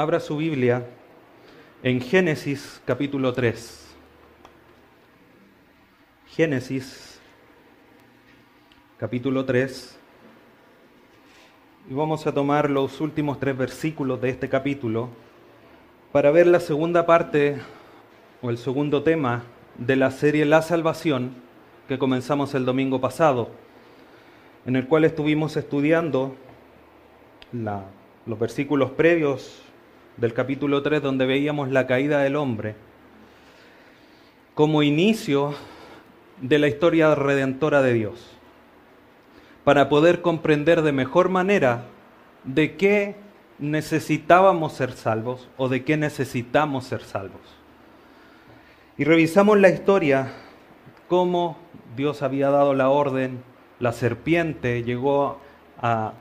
abra su Biblia en Génesis capítulo 3. Génesis capítulo 3. Y vamos a tomar los últimos tres versículos de este capítulo para ver la segunda parte o el segundo tema de la serie La Salvación que comenzamos el domingo pasado, en el cual estuvimos estudiando los versículos previos del capítulo 3 donde veíamos la caída del hombre como inicio de la historia redentora de Dios, para poder comprender de mejor manera de qué necesitábamos ser salvos o de qué necesitamos ser salvos. Y revisamos la historia, cómo Dios había dado la orden, la serpiente llegó a,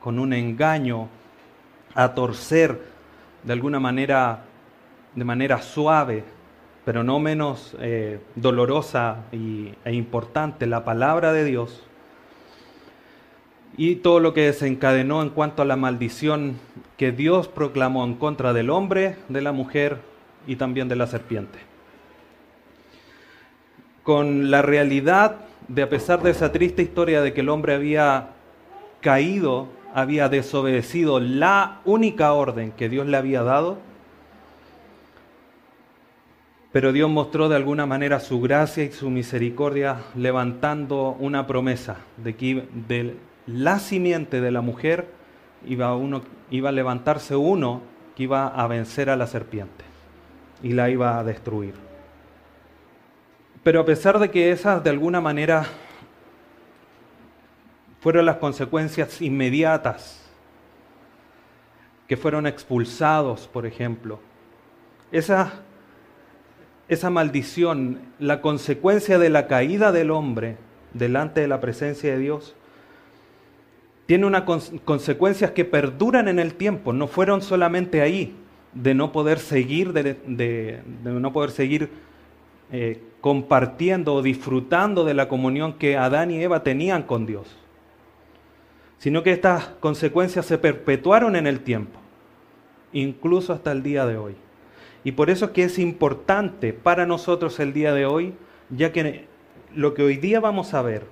con un engaño a torcer de alguna manera, de manera suave, pero no menos eh, dolorosa y, e importante, la palabra de Dios y todo lo que desencadenó en cuanto a la maldición que Dios proclamó en contra del hombre, de la mujer y también de la serpiente. Con la realidad de, a pesar de esa triste historia de que el hombre había caído, había desobedecido la única orden que Dios le había dado, pero Dios mostró de alguna manera su gracia y su misericordia levantando una promesa de que de la simiente de la mujer iba, uno, iba a levantarse uno que iba a vencer a la serpiente y la iba a destruir. Pero a pesar de que esas de alguna manera fueron las consecuencias inmediatas, que fueron expulsados, por ejemplo, esa esa maldición, la consecuencia de la caída del hombre delante de la presencia de Dios, tiene unas consecuencias que perduran en el tiempo, no fueron solamente ahí, de no poder seguir, de, no poder seguir eh, compartiendo o disfrutando de la comunión que Adán y Eva tenían con Dios, sino que estas consecuencias se perpetuaron en el tiempo, incluso hasta el día de hoy. Y por eso es que es importante para nosotros el día de hoy, ya que lo que hoy día vamos a ver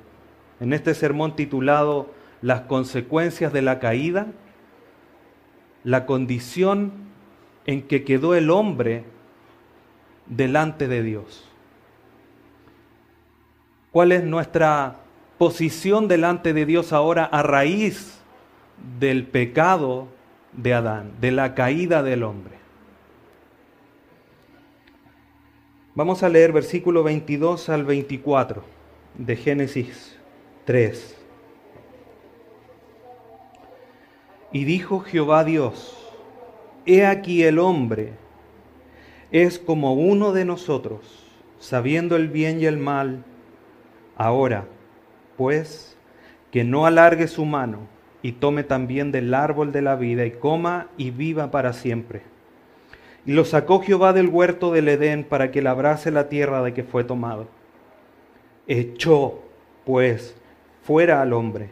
en este sermón titulado Las consecuencias de la caída, la condición en que quedó el hombre delante de Dios. ¿Cuál es nuestra posición delante de Dios ahora a raíz del pecado de Adán, de la caída del hombre? Vamos a leer versículo 22 al 24 de Génesis 3. Y dijo Jehová Dios, He aquí el hombre es como uno de nosotros, sabiendo el bien y el mal. Ahora, pues, que no alargue su mano y tome también del árbol de la vida y coma y viva para siempre. Y lo sacó Jehová del huerto del Edén para que labrase la tierra de que fue tomado. Echó, pues, fuera al hombre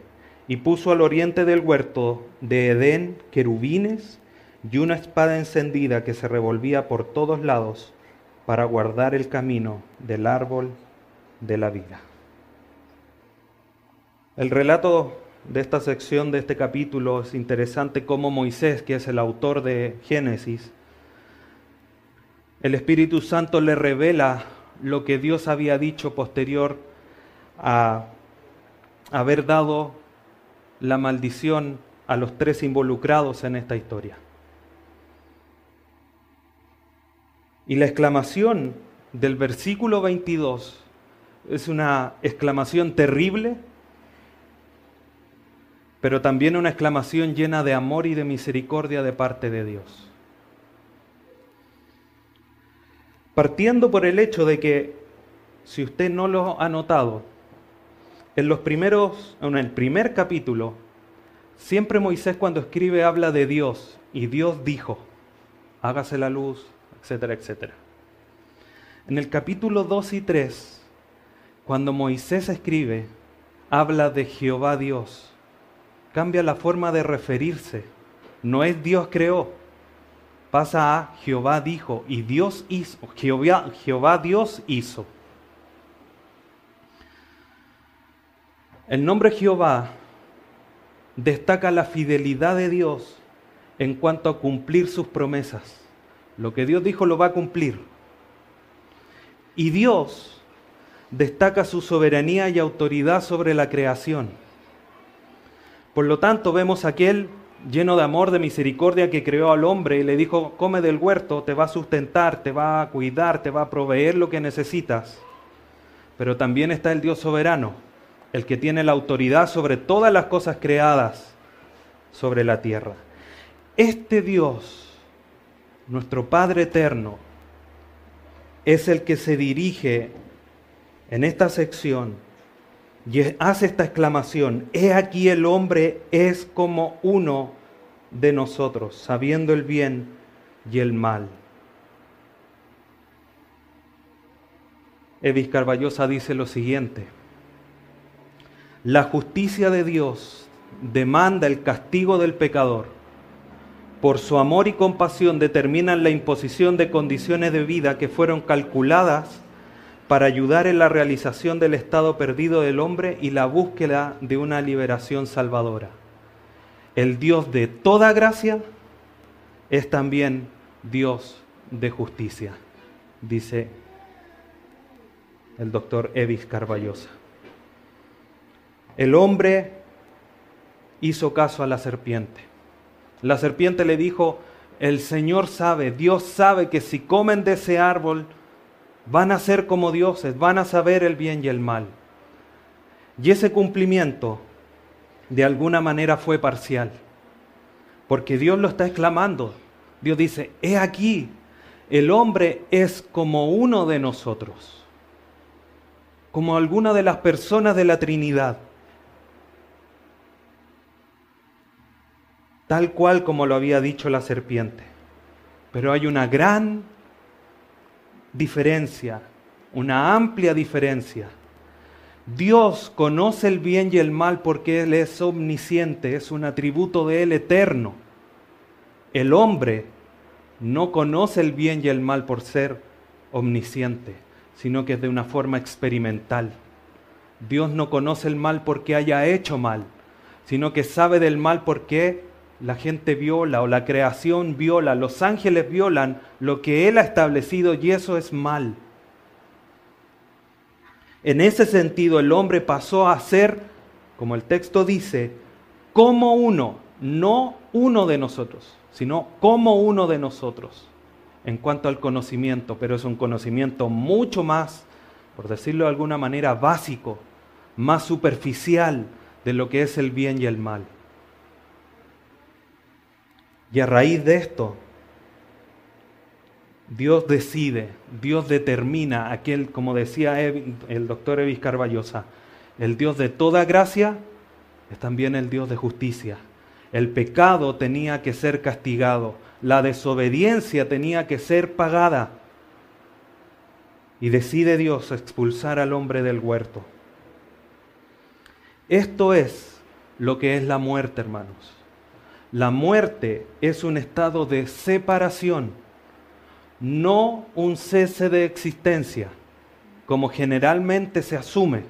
y puso al oriente del huerto de Edén querubines y una espada encendida que se revolvía por todos lados para guardar el camino del árbol de la vida. El relato de esta sección de este capítulo es interesante como Moisés, que es el autor de Génesis, el Espíritu Santo le revela lo que Dios había dicho posterior a haber dado la maldición a los tres involucrados en esta historia. Y la exclamación del versículo 22 es una exclamación terrible, pero también una exclamación llena de amor y de misericordia de parte de Dios. Partiendo por el hecho de que, si usted no lo ha notado, en los primeros, en el primer capítulo, siempre Moisés cuando escribe habla de Dios y Dios dijo, hágase la luz, etcétera, etcétera. En el capítulo 2 y 3, cuando Moisés escribe, habla de Jehová Dios. Cambia la forma de referirse. No es Dios creó, pasa a Jehová dijo y Dios hizo, Jehová, Dios hizo. El nombre Jehová destaca la fidelidad de Dios en cuanto a cumplir sus promesas. Lo que Dios dijo lo va a cumplir. Y Dios destaca su soberanía y autoridad sobre la creación. Por lo tanto, vemos aquel lleno de amor, de misericordia que creó al hombre y le dijo, come del huerto, te va a sustentar, te va a cuidar, te va a proveer lo que necesitas. Pero también está el Dios soberano, el que tiene la autoridad sobre todas las cosas creadas sobre la tierra. Este Dios, nuestro Padre eterno, es el que se dirige en esta sección y hace esta exclamación, he aquí el hombre es como uno de nosotros, sabiendo el bien y el mal. Evis Carballosa dice lo siguiente, la justicia de Dios demanda el castigo del pecador. Por su amor y compasión determinan la imposición de condiciones de vida que fueron calculadas para ayudar en la realización del estado perdido del hombre y la búsqueda de una liberación salvadora. El Dios de toda gracia es también Dios de justicia, dice el doctor Evis Carballosa. El hombre hizo caso a la serpiente. La serpiente le dijo, el Señor sabe, Dios sabe que si comen de ese árbol van a ser como dioses, van a saber el bien y el mal. Y ese cumplimiento de alguna manera fue parcial, porque Dios lo está exclamando. Dios dice, he aquí, el hombre es como uno de nosotros, como alguna de las personas de la Trinidad. tal cual como lo había dicho la serpiente. Pero hay una gran diferencia, una amplia diferencia. Dios conoce el bien y el mal porque Él es omnisciente, es un atributo de Él eterno. El hombre no conoce el bien y el mal por ser omnisciente, sino que es de una forma experimental. Dios no conoce el mal porque haya hecho mal, sino que sabe del mal porque la gente viola o la creación viola, los ángeles violan lo que Él ha establecido y eso es mal. En ese sentido el hombre pasó a ser, como el texto dice, como uno, no uno de nosotros, sino como uno de nosotros en cuanto al conocimiento, pero es un conocimiento mucho más, por decirlo de alguna manera, básico, más superficial de lo que es el bien y el mal. Y a raíz de esto, Dios decide, Dios determina aquel, como decía el doctor Evis Carballosa, el Dios de toda gracia es también el Dios de justicia. El pecado tenía que ser castigado, la desobediencia tenía que ser pagada. Y decide Dios expulsar al hombre del huerto. Esto es lo que es la muerte, hermanos. La muerte es un estado de separación, no un cese de existencia, como generalmente se asume.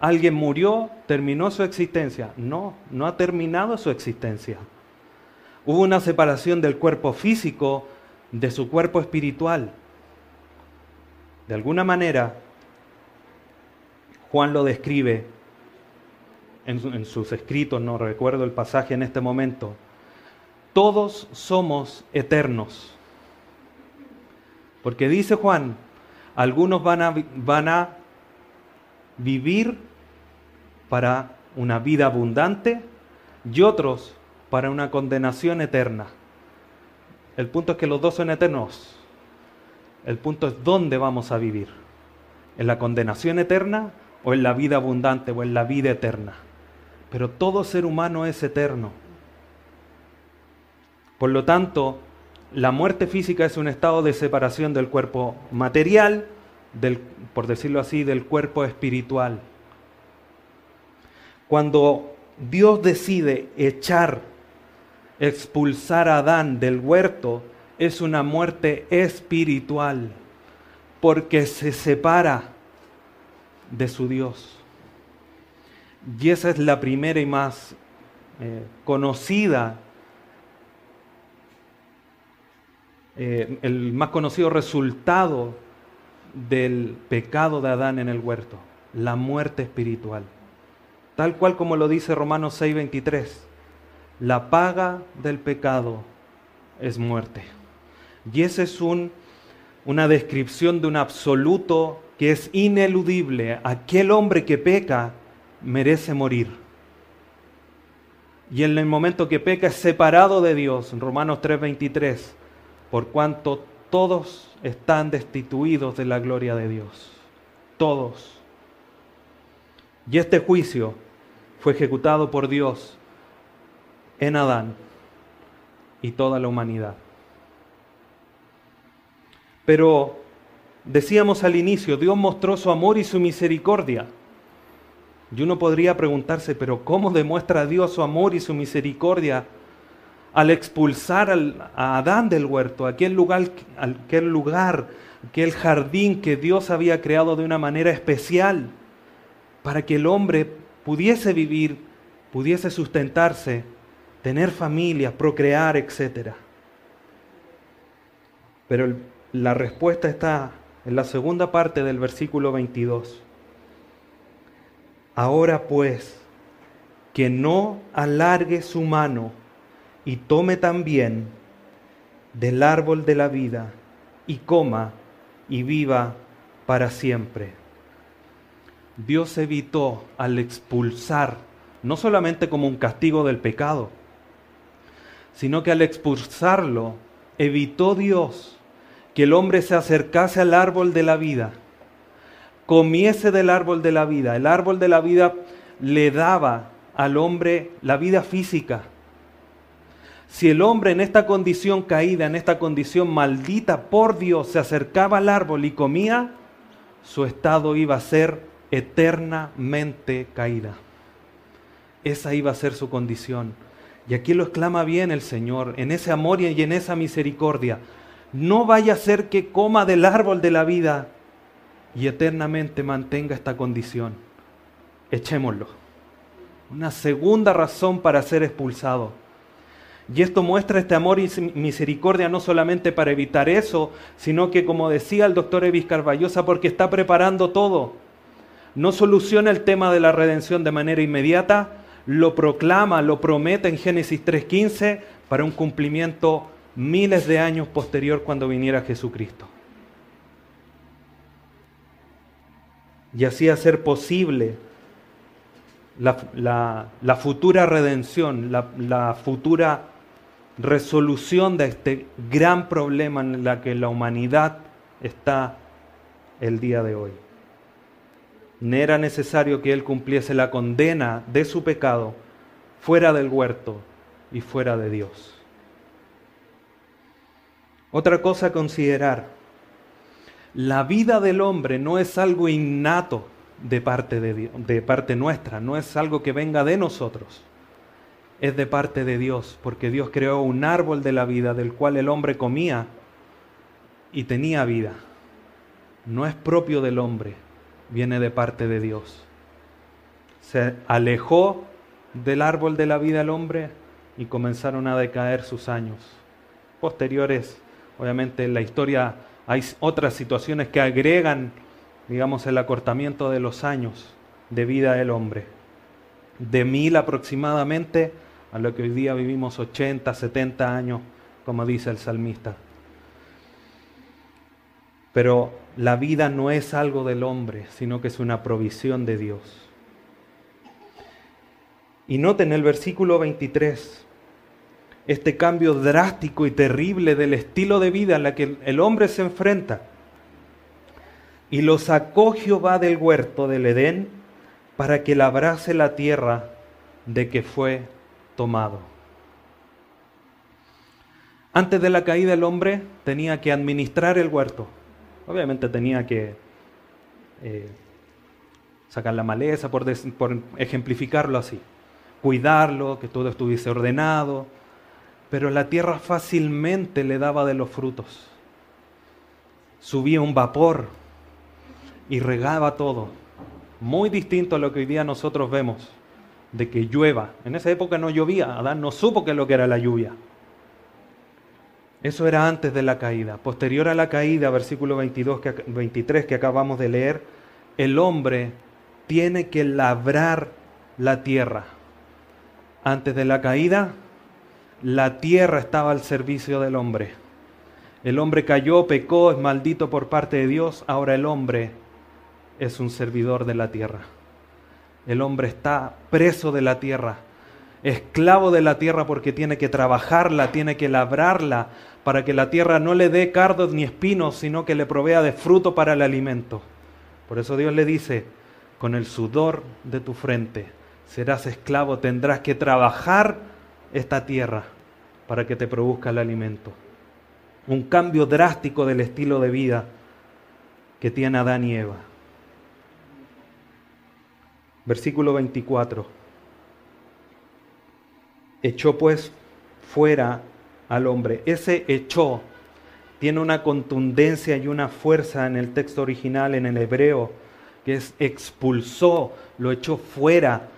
Alguien murió, terminó su existencia. No, no ha terminado su existencia. Hubo una separación del cuerpo físico de su cuerpo espiritual. De alguna manera, Juan lo describe en, sus escritos, no recuerdo el pasaje en este momento, todos somos eternos. Porque dice Juan, algunos van a, van a vivir para una vida abundante y otros para una condenación eterna. El punto es que los dos son eternos. El punto es dónde vamos a vivir. ¿En la condenación eterna o en la vida abundante o en la vida eterna? Pero todo ser humano es eterno. Por lo tanto, la muerte física es un estado de separación del cuerpo material, del, por decirlo así, del cuerpo espiritual. Cuando Dios decide echar, expulsar a Adán del huerto, es una muerte espiritual, porque se separa de su Dios. Y esa es la primera y más eh, conocida, eh, el más conocido resultado del pecado de Adán en el huerto, la muerte espiritual. Tal cual como lo dice Romanos 6:23, la paga del pecado es muerte. Y esa es un, una descripción de un absoluto que es ineludible. Aquel hombre que peca merece morir. Y en el momento que peca es separado de Dios, Romanos 3:23, por cuanto todos están destituidos de la gloria de Dios. Todos. Y este juicio fue ejecutado por Dios en Adán y toda la humanidad. Pero decíamos al inicio, Dios mostró su amor y su misericordia. Y uno podría preguntarse, pero ¿cómo demuestra Dios su amor y su misericordia al expulsar a Adán del huerto, aquel lugar, aquel lugar, aquel jardín que Dios había creado de una manera especial para que el hombre pudiese vivir, pudiese sustentarse, tener familia, procrear, etc. Pero la respuesta está en la segunda parte del versículo 22. Ahora pues, que no alargue su mano y tome también del árbol de la vida y coma y viva para siempre. Dios evitó al expulsar, no solamente como un castigo del pecado, sino que al expulsarlo, evitó Dios que el hombre se acercase al árbol de la vida, comiese del árbol de la vida. El árbol de la vida le daba al hombre la vida física. Si el hombre en esta condición caída, en esta condición maldita por Dios, se acercaba al árbol y comía, su estado iba a ser eternamente caída. Esa iba a ser su condición. Y aquí lo exclama bien el Señor, en ese amor y en esa misericordia. No vaya a ser que coma del árbol de la vida y eternamente mantenga esta condición. Echémoslo. Una segunda razón para ser expulsado. Y esto muestra este amor y misericordia no solamente para evitar eso, sino que, como decía el doctor Evis Carballosa, porque está preparando todo. No soluciona el tema de la redención de manera inmediata, lo proclama, lo promete en Génesis 3.15 para un cumplimiento miles de años posterior cuando viniera Jesucristo. Y así hacer posible la, futura redención, la, la futura resolución de este gran problema en la que la humanidad está el día de hoy. No era necesario que él cumpliese la condena de su pecado fuera del huerto y fuera de Dios. Otra cosa a considerar, la vida del hombre no es algo innato de parte, de, de parte nuestra, no es algo que venga de nosotros es de parte de Dios, porque Dios creó un árbol de la vida del cual el hombre comía y tenía vida. No es propio del hombre, viene de parte de Dios. Se alejó del árbol de la vida el hombre y comenzaron a decaer sus años. Posteriores, obviamente en la historia hay otras situaciones que agregan, digamos, el acortamiento de los años de vida del hombre. De mil aproximadamente a lo que hoy día vivimos 80, 70 años, como dice el salmista. Pero la vida no es algo del hombre, sino que es una provisión de Dios. Y noten el versículo 23, este cambio drástico y terrible del estilo de vida en la que el hombre se enfrenta. Y lo sacó Jehová del huerto del Edén para que labrase la tierra de que fue tomado. Antes de la caída el hombre tenía que administrar el huerto. Obviamente tenía que eh, sacar la maleza, por, por ejemplificarlo así. Cuidarlo, que todo estuviese ordenado. Pero la tierra fácilmente le daba de los frutos. Subía un vapor y regaba todo. Muy distinto a lo que hoy día nosotros vemos, de que llueva. En esa época no llovía, Adán no supo qué es lo que era la lluvia. Eso era antes de la caída. Posterior a la caída, versículo 22, 23 que acabamos de leer, el hombre tiene que labrar la tierra. Antes de la caída, la tierra estaba al servicio del hombre. El hombre cayó, pecó, es maldito por parte de Dios. Ahora el hombre es un servidor de la tierra. El hombre está preso de la tierra, esclavo de la tierra porque tiene que trabajarla, tiene que labrarla para que la tierra no le dé cardos ni espinos, sino que le provea de fruto para el alimento. Por eso Dios le dice, con el sudor de tu frente serás esclavo, tendrás que trabajar esta tierra para que te produzca el alimento. Un cambio drástico del estilo de vida que tiene Adán y Eva. Versículo 24. Echó pues fuera al hombre. Ese echó tiene una contundencia y una fuerza en el texto original, en el hebreo, que es expulsó, lo echó fuera,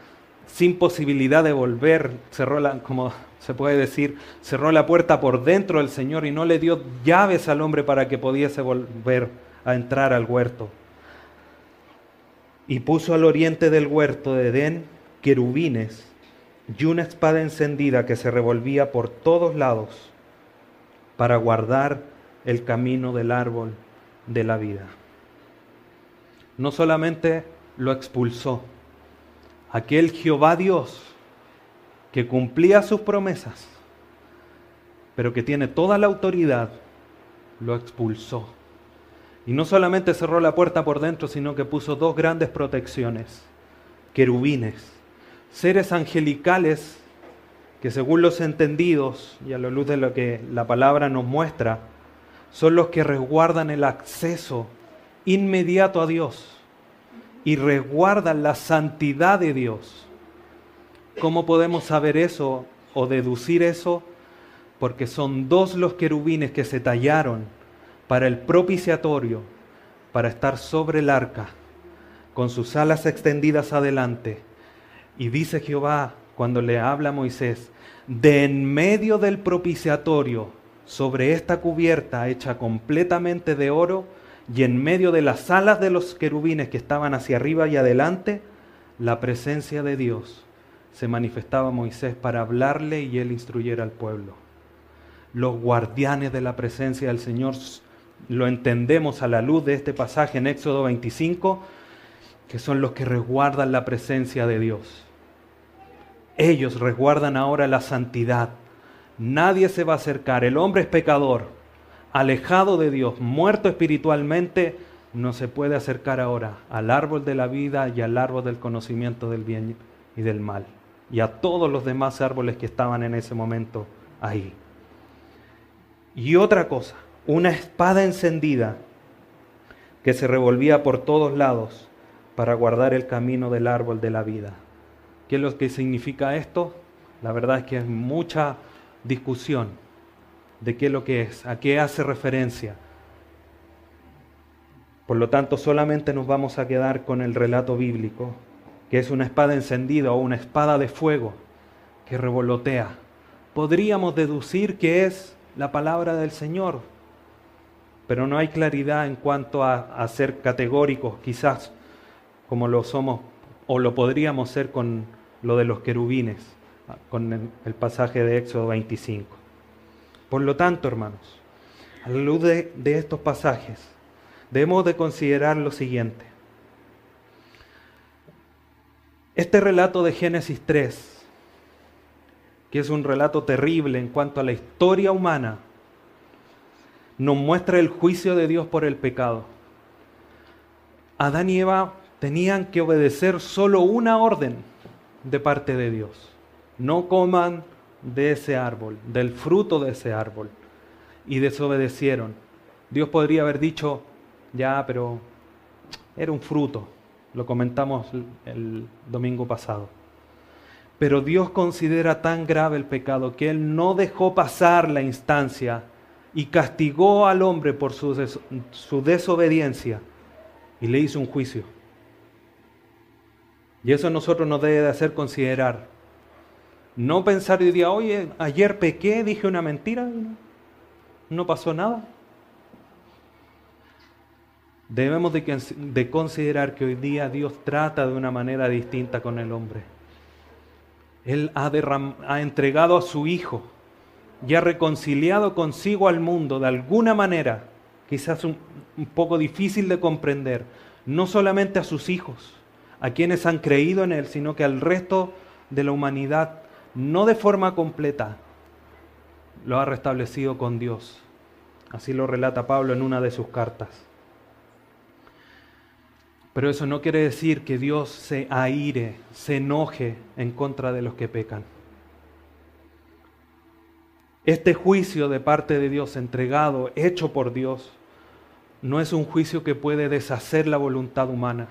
sin posibilidad de volver, cerró la, como se puede decir, cerró la puerta por dentro del Señor y no le dio llaves al hombre para que pudiese volver a entrar al huerto. Y puso al oriente del huerto de Edén querubines y una espada encendida que se revolvía por todos lados para guardar el camino del árbol de la vida. No solamente lo expulsó, aquel Jehová Dios que cumplía sus promesas, pero que tiene toda la autoridad, lo expulsó. Y no solamente cerró la puerta por dentro, sino que puso dos grandes protecciones, querubines, seres angelicales que según los entendidos y a la luz de lo que la palabra nos muestra, son los que resguardan el acceso inmediato a Dios y resguardan la santidad de Dios. ¿Cómo podemos saber eso o deducir eso? Porque son dos los querubines que se tallaron para el propiciatorio, para estar sobre el arca, con sus alas extendidas adelante. Y dice Jehová cuando le habla a Moisés, de en medio del propiciatorio, sobre esta cubierta hecha completamente de oro, y en medio de las alas de los querubines que estaban hacia arriba y adelante, la presencia de Dios se manifestaba a Moisés para hablarle y él instruyera al pueblo. Los guardianes de la presencia del Señor lo entendemos a la luz de este pasaje en Éxodo 25, que son los que resguardan la presencia de Dios. Ellos resguardan ahora la santidad. Nadie se va a acercar. El hombre es pecador, alejado de Dios, muerto espiritualmente, no se puede acercar ahora al árbol de la vida y al árbol del conocimiento del bien y del mal y a todos los demás árboles que estaban en ese momento ahí. Y otra cosa, una espada encendida que se revolvía por todos lados para guardar el camino del árbol de la vida. ¿Qué es lo que significa esto? La verdad es que hay mucha discusión de qué es lo que es, a qué hace referencia. Por lo tanto, solamente nos vamos a quedar con el relato bíblico que es una espada encendida o una espada de fuego que revolotea. Podríamos deducir que es la palabra del Señor, pero no hay claridad en cuanto a, ser categóricos, quizás como lo somos o lo podríamos ser con lo de los querubines, con el pasaje de Éxodo 25. Por lo tanto, hermanos, a la luz de, estos pasajes, debemos de considerar lo siguiente. Este relato de Génesis 3, que es un relato terrible en cuanto a la historia humana, nos muestra el juicio de Dios por el pecado. Adán y Eva tenían que obedecer solo una orden de parte de Dios. No coman de ese árbol, del fruto de ese árbol. Y desobedecieron. Dios podría haber dicho, ya, pero era un fruto, lo comentamos el domingo pasado. Pero Dios considera tan grave el pecado que Él no dejó pasar la instancia y castigó al hombre por su, desobediencia y le hizo un juicio. Y eso a nosotros nos debe de hacer considerar. No pensar hoy día, oye, ayer pequé, dije una mentira, no pasó nada. Debemos de, considerar que hoy día Dios trata de una manera distinta con el hombre. Él ha, entregado a su Hijo y ha reconciliado consigo al mundo de alguna manera, quizás un, un poco difícil de comprender, no solamente a sus hijos, a quienes han creído en Él, sino que al resto de la humanidad, no de forma completa, lo ha restablecido con Dios. Así lo relata Pablo en una de sus cartas. Pero eso no quiere decir que Dios se aire, se enoje en contra de los que pecan. Este juicio de parte de Dios entregado, hecho por Dios, no es un juicio que puede deshacer la voluntad humana.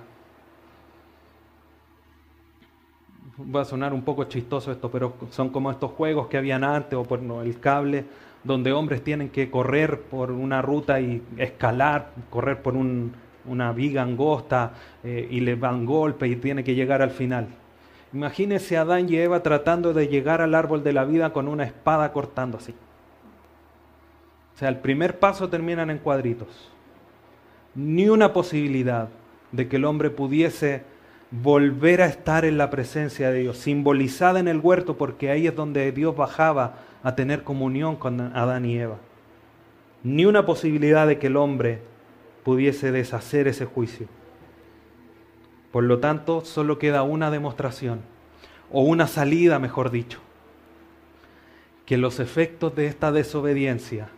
Va a sonar un poco chistoso esto, pero son como estos juegos que habían antes o por el cable, donde hombres tienen que correr por una ruta y escalar, correr por una viga angosta eh, y le van golpe y tiene que llegar al final. Imagínese a Adán y Eva tratando de llegar al árbol de la vida con una espada cortando así. O sea, el primer paso terminan en cuadritos. Ni una posibilidad de que el hombre pudiese volver a estar en la presencia de Dios, simbolizada en el huerto, porque ahí es donde Dios bajaba a tener comunión con Adán y Eva. Ni una posibilidad de que el hombre pudiese deshacer ese juicio. Por lo tanto, solo queda una demostración, o una salida, mejor dicho, que los efectos de esta desobediencia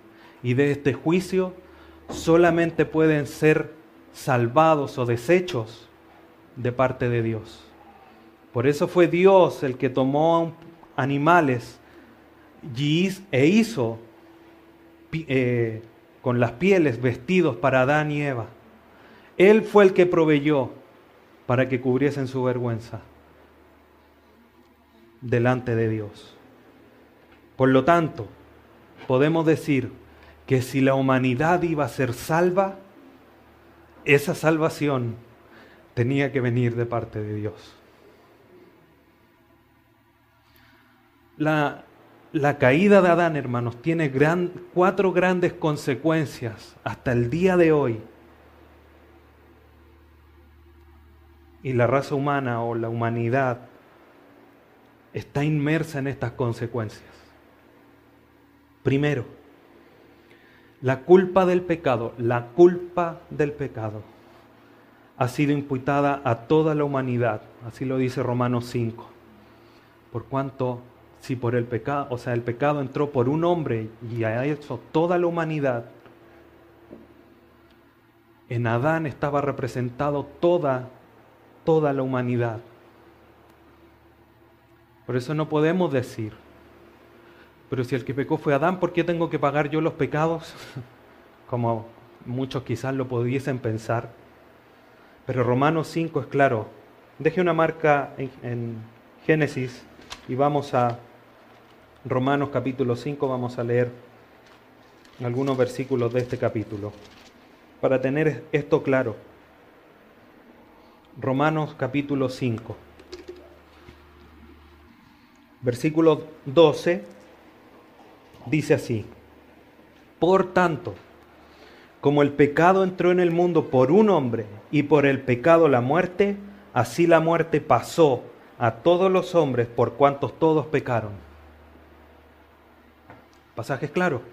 y de este juicio solamente pueden ser salvados o deshechos de parte de Dios. Por eso fue Dios el que tomó animales e hizo eh, con las pieles vestidos para Adán y Eva. Él fue el que proveyó para que cubriesen su vergüenza delante de Dios. Por lo tanto, podemos decir que si la humanidad iba a ser salva, esa salvación tenía que venir de parte de Dios. La, la caída de Adán, hermanos, tiene cuatro grandes consecuencias hasta el día de hoy y la raza humana o la humanidad está inmersa en estas consecuencias. Primero, la culpa del pecado, la culpa del pecado ha sido imputada a toda la humanidad, así lo dice Romanos 5. Por cuanto si por el pecado, o sea, el pecado entró por un hombre y ha hecho toda la humanidad, en Adán estaba representado toda toda la humanidad. Por eso no podemos decir, pero si el que pecó fue Adán, ¿por qué tengo que pagar yo los pecados? Como muchos quizás lo pudiesen pensar. Pero Romanos 5 es claro. Deje una marca en, Génesis y vamos a Romanos capítulo 5, vamos a leer algunos versículos de este capítulo, para tener esto claro. Romanos capítulo 5. Versículo 12 dice así, por tanto, como el pecado entró en el mundo por un hombre y por el pecado la muerte, así la muerte pasó a todos los hombres por cuantos todos pecaron. Pasaje claro.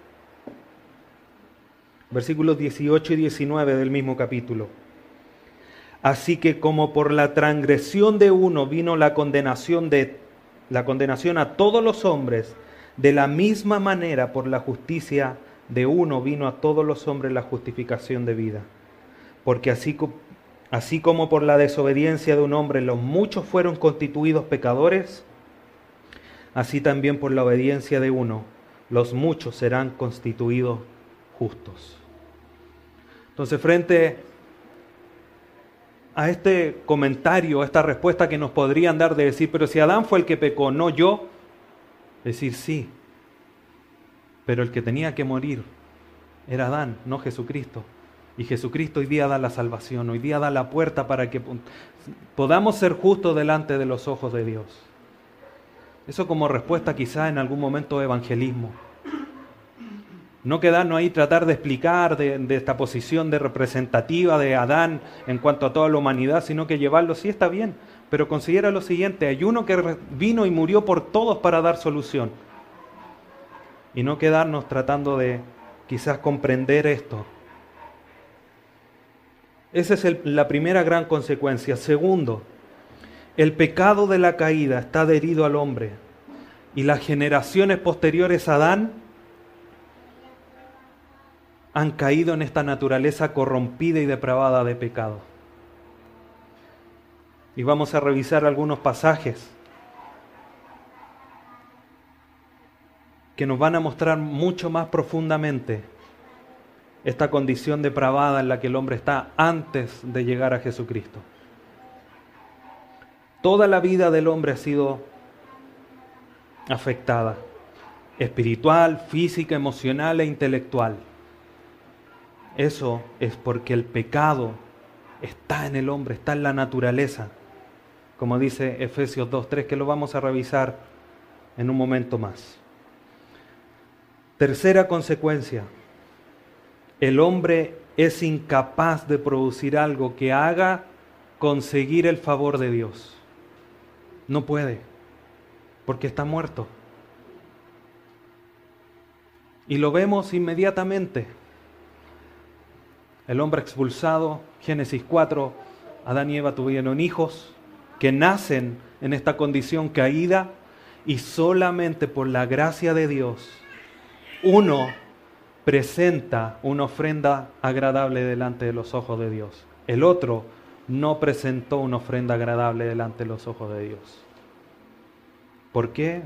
Versículos 18 y 19 del mismo capítulo. Así que como por la transgresión de uno vino la condenación de la condenación a todos los hombres, de la misma manera por la justicia de uno vino a todos los hombres la justificación de vida. Porque así, así como por la desobediencia de un hombre los muchos fueron constituidos pecadores, así también por la obediencia de uno los muchos serán constituidos justos. Entonces, frente a este comentario, a esta respuesta que nos podrían dar de decir, pero si Adán fue el que pecó, no yo, decir sí, pero el que tenía que morir era Adán, no Jesucristo. Y Jesucristo hoy día da la salvación, hoy día da la puerta para que podamos ser justos delante de los ojos de Dios. Eso como respuesta quizá en algún momento de evangelismo. No quedarnos ahí tratar de explicar de, esta posición de representativa de Adán en cuanto a toda la humanidad, sino que llevarlo, sí está bien, pero considera lo siguiente, hay uno que vino y murió por todos para dar solución. Y no quedarnos tratando de quizás comprender esto. Esa es la primera gran consecuencia. Segundo, el pecado de la caída está adherido al hombre y las generaciones posteriores a Adán han caído en esta naturaleza corrompida y depravada de pecado. Y vamos a revisar algunos pasajes que nos van a mostrar mucho más profundamente esta condición depravada en la que el hombre está antes de llegar a Jesucristo. Toda la vida del hombre ha sido afectada, espiritual, física, emocional e intelectual. Eso es porque el pecado está en el hombre, está en la naturaleza, como dice Efesios 2.3, que lo vamos a revisar en un momento más. Tercera consecuencia, el hombre es incapaz de producir algo que haga conseguir el favor de Dios. No puede, porque está muerto. Y lo vemos inmediatamente. El hombre expulsado, Génesis 4, Adán y Eva tuvieron hijos que nacen en esta condición caída y solamente por la gracia de Dios uno presenta una ofrenda agradable delante de los ojos de Dios. El otro no presentó una ofrenda agradable delante de los ojos de Dios. ¿Por qué?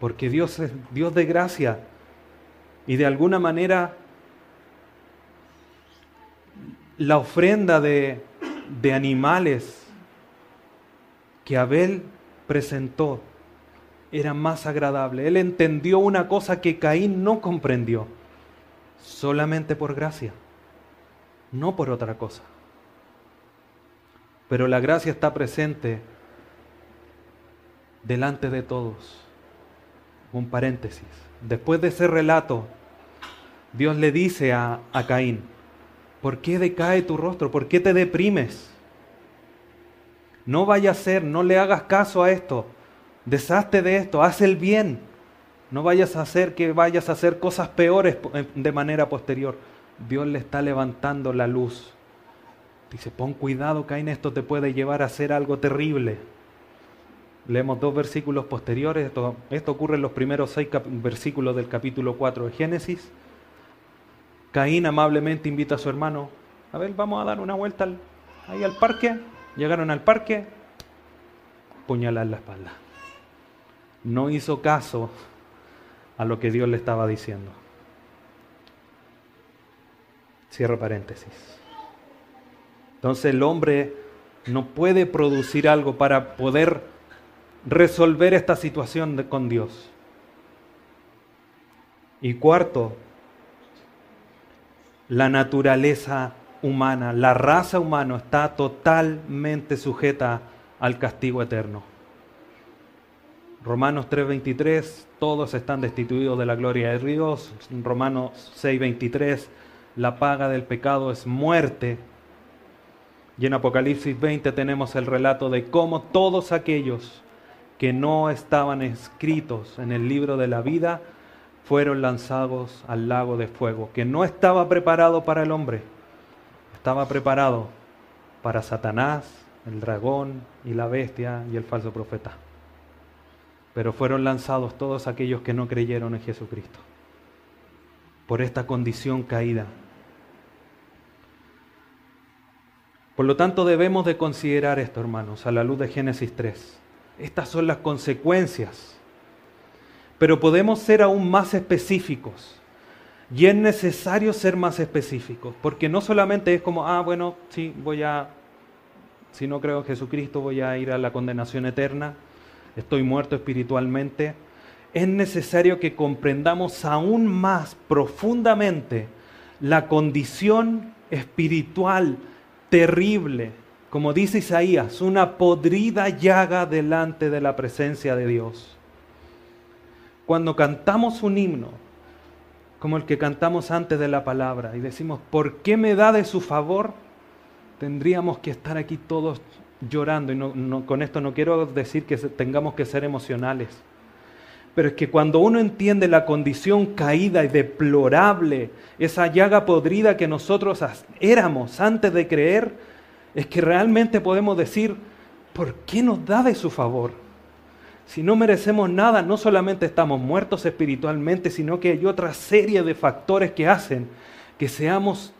Porque Dios es Dios de gracia y de alguna manera la ofrenda de, de animales que Abel presentó era más agradable. Él entendió una cosa que Caín no comprendió solamente por gracia, no por otra cosa. Pero la gracia está presente delante de todos. Un paréntesis. Después de ese relato, Dios le dice a, a Caín, ¿por qué decae tu rostro? ¿Por qué te deprimes? No vaya a ser, no le hagas caso a esto. Deshazte de esto, haz el bien. No vayas a hacer que vayas a hacer cosas peores eh, de manera posterior. Dios le está levantando la luz. Dice, pon cuidado, Caín, esto te puede llevar a hacer algo terrible. Leemos dos versículos posteriores. Esto, ocurre en los primeros seis versículos del capítulo 4 de Génesis. Caín amablemente invita a su hermano. A ver, vamos a dar una vuelta ahí al parque. Llegaron al parque. Puñalar la espalda. No hizo caso a lo que Dios le estaba diciendo. Cierro paréntesis. Entonces el hombre no puede producir algo para poder resolver esta situación con Dios. Y cuarto, la naturaleza humana, la raza humana está totalmente sujeta al castigo eterno. Romanos 3:23, todos están destituidos de la gloria de Dios. Romanos 6:23, la paga del pecado es muerte. Y en Apocalipsis 20 tenemos el relato de cómo todos aquellos que no estaban escritos en el libro de la vida fueron lanzados al lago de fuego, que no estaba preparado para el hombre, estaba preparado para Satanás, el dragón y la bestia y el falso profeta pero fueron lanzados todos aquellos que no creyeron en Jesucristo por esta condición caída. Por lo tanto debemos de considerar esto, hermanos, a la luz de Génesis 3. Estas son las consecuencias. Pero podemos ser aún más específicos. Y es necesario ser más específicos, porque no solamente es como, ah, bueno, sí, voy a si no creo en Jesucristo voy a ir a la condenación eterna, estoy muerto espiritualmente. Es necesario que comprendamos aún más profundamente la condición espiritual terrible, como dice Isaías, una podrida llaga delante de la presencia de Dios. Cuando cantamos un himno, como el que cantamos antes de la palabra, y decimos, ¿por qué me da de su favor? tendríamos que estar aquí todos llorando. Y con esto no quiero decir que tengamos que ser emocionales. Pero es que cuando uno entiende la condición caída y deplorable, esa llaga podrida que nosotros éramos antes de creer, es que realmente podemos decir, ¿por qué nos da de su favor? Si no merecemos nada, no solamente estamos muertos espiritualmente, sino que hay otra serie de factores que hacen que seamos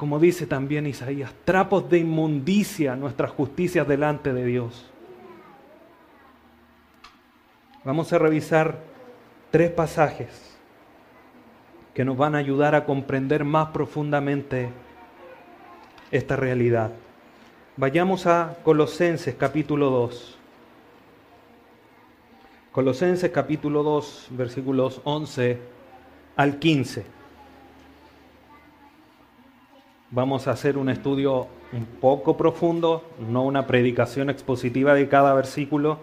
como dice también Isaías, trapos de inmundicia nuestras justicias delante de Dios. Vamos a revisar tres pasajes que nos van a ayudar a comprender más profundamente esta realidad. Vayamos a Colosenses capítulo 2. Colosenses capítulo 2, versículos 11 al 15. Vamos a hacer un estudio un poco profundo, no una predicación expositiva de cada versículo,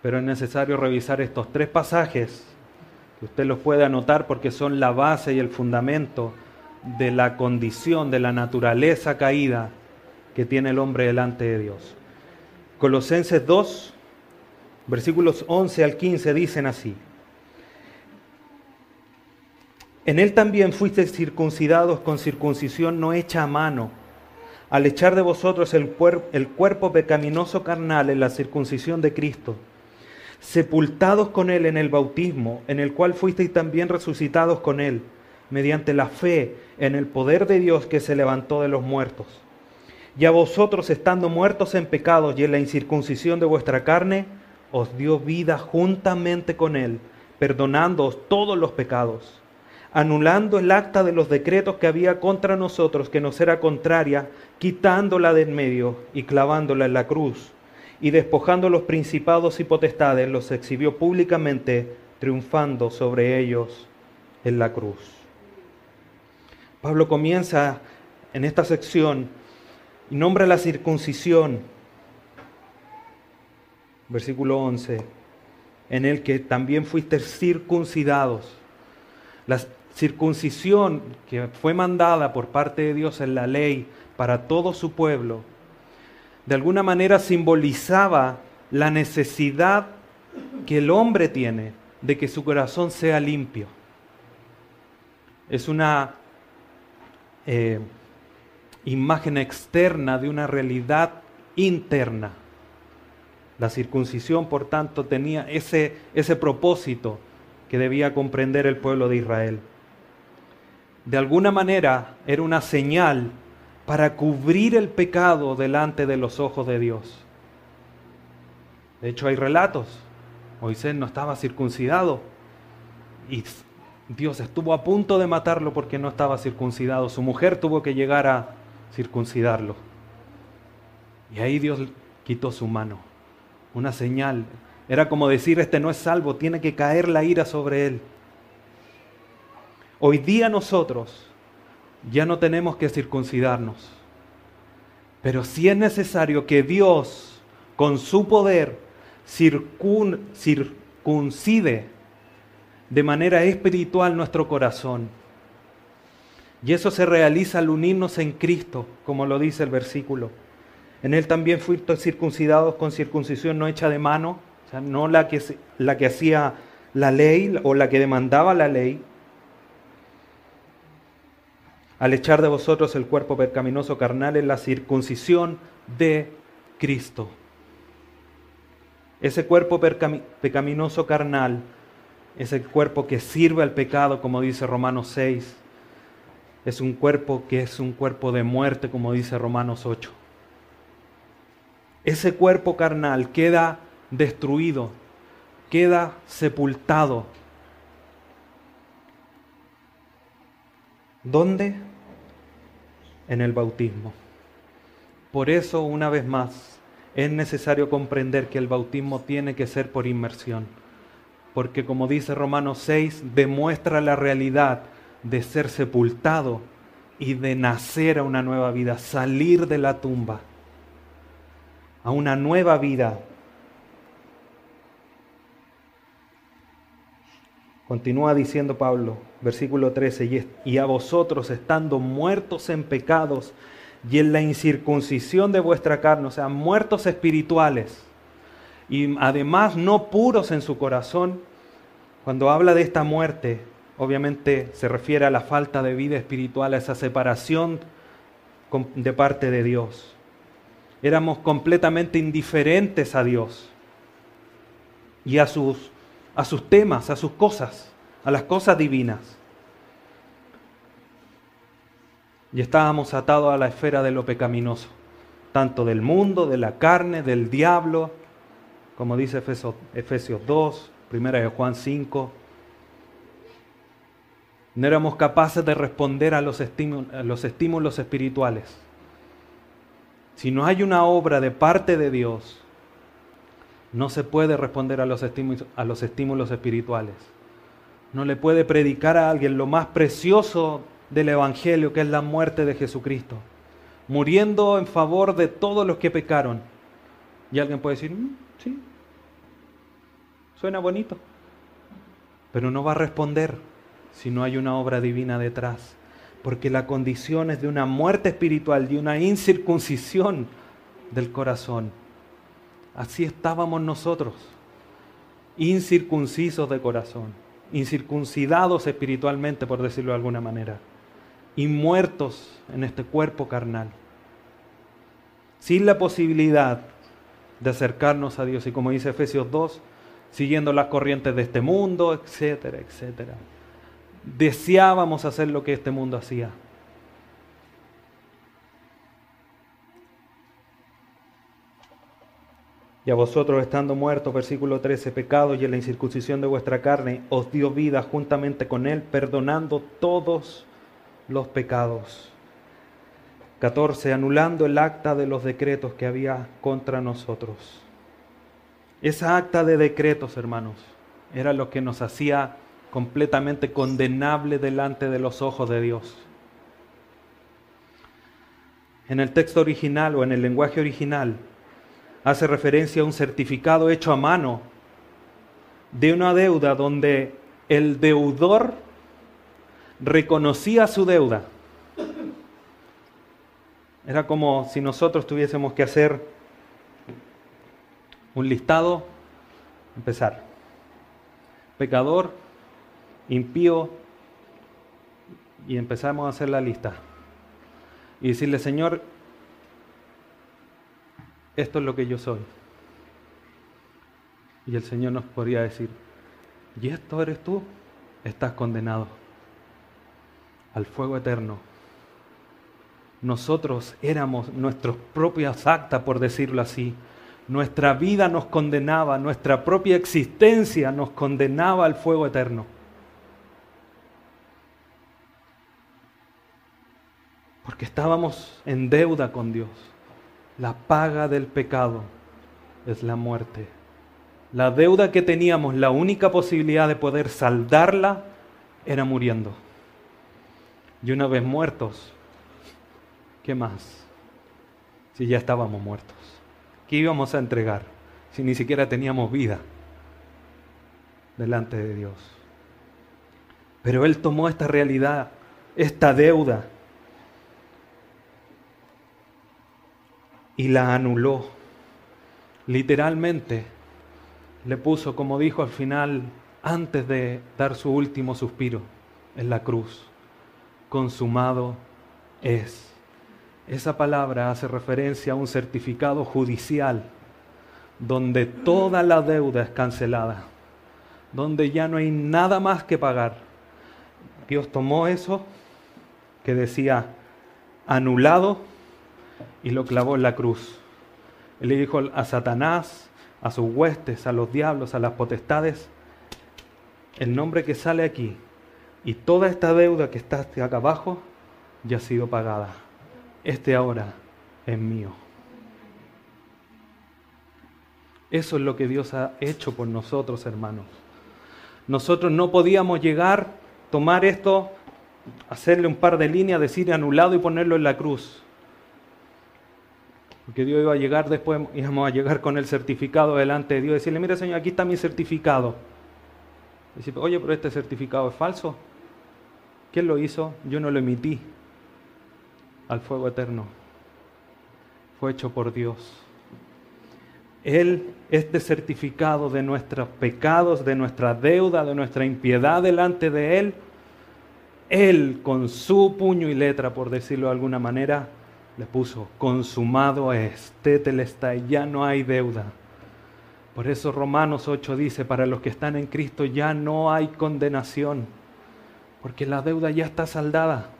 pero es necesario revisar estos tres pasajes, que usted los puede anotar porque son la base y el fundamento de la condición, de la naturaleza caída que tiene el hombre delante de Dios. Colosenses 2, versículos 11 al 15 dicen así. En él también fuisteis circuncidados con circuncisión no hecha a mano, al echar de vosotros el, cuerpo pecaminoso carnal en la circuncisión de Cristo, sepultados con él en el bautismo, en el cual fuisteis también resucitados con él, mediante la fe en el poder de Dios que se levantó de los muertos. Y a vosotros, estando muertos en pecados y en la incircuncisión de vuestra carne, os dio vida juntamente con él, perdonándoos todos los pecados anulando el acta de los decretos que había contra nosotros, que nos era contraria, quitándola de en medio y clavándola en la cruz, y despojando los principados y potestades, los exhibió públicamente, triunfando sobre ellos en la cruz. Pablo comienza en esta sección y nombra la circuncisión, versículo 11, en el que también fuiste circuncidados. Las circuncisión que fue mandada por parte de Dios en la ley para todo su pueblo, de alguna manera simbolizaba la necesidad que el hombre tiene de que su corazón sea limpio. Es una eh, imagen externa de una realidad interna. La circuncisión, por tanto, tenía ese, ese propósito que debía comprender el pueblo de Israel de alguna manera era una señal para cubrir el pecado delante de los ojos de Dios. De hecho, hay relatos. Moisés no estaba circuncidado y Dios estuvo a punto de matarlo porque no estaba circuncidado. Su mujer tuvo que llegar a circuncidarlo. Y ahí Dios quitó su mano. Una señal. Era como decir, este no es salvo, tiene que caer la ira sobre él. Hoy día nosotros ya no tenemos que circuncidarnos, pero sí es necesario que Dios con su poder circuncide de manera espiritual nuestro corazón. Y eso se realiza al unirnos en Cristo, como lo dice el versículo. En Él también fuimos circuncidados con circuncisión no hecha de mano, no la que hacía la ley o la que demandaba la ley, al echar de vosotros el cuerpo pecaminoso carnal en la circuncisión de Cristo. Ese cuerpo pecaminoso carnal es el cuerpo que sirve al pecado, como dice Romanos 6. Es un cuerpo que es un cuerpo de muerte, como dice Romanos 8. Ese cuerpo carnal queda destruido, queda sepultado ¿Dónde? En el bautismo. Por eso, una vez más, es necesario comprender que el bautismo tiene que ser por inmersión. Porque como dice Romanos 6, demuestra la realidad de ser sepultado y de nacer a una nueva vida, salir de la tumba a una nueva vida. Continúa diciendo Pablo, versículo 13, y a vosotros estando muertos en pecados y en la incircuncisión de vuestra carne, o sea, muertos espirituales, y además no puros en su corazón, cuando habla de esta muerte, obviamente se refiere a la falta de vida espiritual, a esa separación de parte de Dios. Éramos completamente indiferentes a Dios y a sus, a sus temas, a sus cosas, a las cosas divinas. Y estábamos atados a la esfera de lo pecaminoso, tanto del mundo, de la carne, del diablo, como dice Efesios, Efesios 2, primera de Juan 5. No éramos capaces de responder a los, estímulos, los espirituales. Si no hay una obra de parte de Dios, no se puede responder a los, estímulos, a los estímulos espirituales. No le puede predicar a alguien lo más precioso del Evangelio, que es la muerte de Jesucristo, muriendo en favor de todos los que pecaron. Y alguien puede decir, mm, sí, suena bonito, pero no va a responder si no hay una obra divina detrás. Porque la condición es de una muerte espiritual, de una incircuncisión del corazón. Así estábamos nosotros, incircuncisos de corazón, incircuncidados espiritualmente, por decirlo de alguna manera, y muertos en este cuerpo carnal, sin la posibilidad de acercarnos a Dios. Y como dice Efesios 2, siguiendo las corrientes de este mundo, etcétera, etcétera deseábamos hacer lo que este mundo hacía. Y a vosotros estando muertos, versículo 13, pecados y en la incircuncisión de vuestra carne, os dio vida juntamente con él, perdonando todos los pecados. 14, anulando el acta de los decretos que había contra nosotros. Esa acta de decretos, hermanos, era lo que nos hacía completamente condenable delante de los ojos de Dios. En el texto original o en el lenguaje original hace referencia a un certificado hecho a mano de una deuda donde el deudor reconocía su deuda. Era como si nosotros tuviésemos que hacer un listado, empezar. Pecador, impío, y empezamos a hacer la lista. Y decirle, Señor, esto es lo que yo soy. Y el Señor nos podría decir, ¿y esto eres tú? Estás condenado al fuego eterno. Nosotros éramos nuestros propias actas, por decirlo así. Nuestra vida nos condenaba, nuestra propia existencia nos condenaba al fuego eterno. Porque estábamos en deuda con Dios. La paga del pecado es la muerte. La deuda que teníamos, la única posibilidad de poder saldarla era muriendo. Y una vez muertos, ¿qué más? Si ya estábamos muertos. ¿Qué íbamos a entregar si ni siquiera teníamos vida delante de Dios? Pero Él tomó esta realidad, esta deuda, y la anuló. Literalmente le puso, como dijo al final, antes de dar su último suspiro en la cruz, consumado es. Esa palabra hace referencia a un certificado judicial donde toda la deuda es cancelada, donde ya no hay nada más que pagar. Dios tomó eso que decía anulado y lo clavó en la cruz. Él le dijo a Satanás, a sus huestes, a los diablos, a las potestades, el nombre que sale aquí y toda esta deuda que está acá abajo ya ha sido pagada. Este ahora es mío. Eso es lo que Dios ha hecho por nosotros, hermanos. Nosotros no podíamos llegar, tomar esto, hacerle un par de líneas, decir anulado y ponerlo en la cruz. Porque Dios iba a llegar después, íbamos a llegar con el certificado delante de Dios y decirle, mire Señor, aquí está mi certificado. Decir, oye, pero este certificado es falso. ¿Quién lo hizo? Yo no lo emití al fuego eterno. Fue hecho por Dios. Él, este certificado de nuestros pecados, de nuestra deuda, de nuestra impiedad delante de Él, Él con su puño y letra, por decirlo de alguna manera, le puso, consumado es, tetelestai, ya no hay deuda. Por eso Romanos 8 dice, para los que están en Cristo ya no hay condenación, porque la deuda ya está saldada.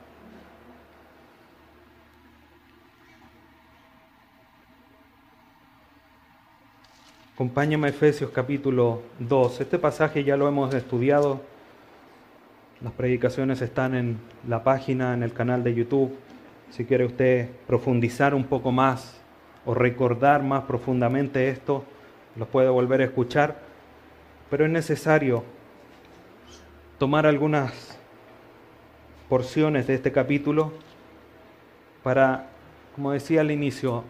Acompáñame a Efesios capítulo 2. Este pasaje ya lo hemos estudiado. Las predicaciones están en la página, en el canal de YouTube. Si quiere usted profundizar un poco más o recordar más profundamente esto, lo puede volver a escuchar. Pero es necesario tomar algunas porciones de este capítulo para, como decía al inicio,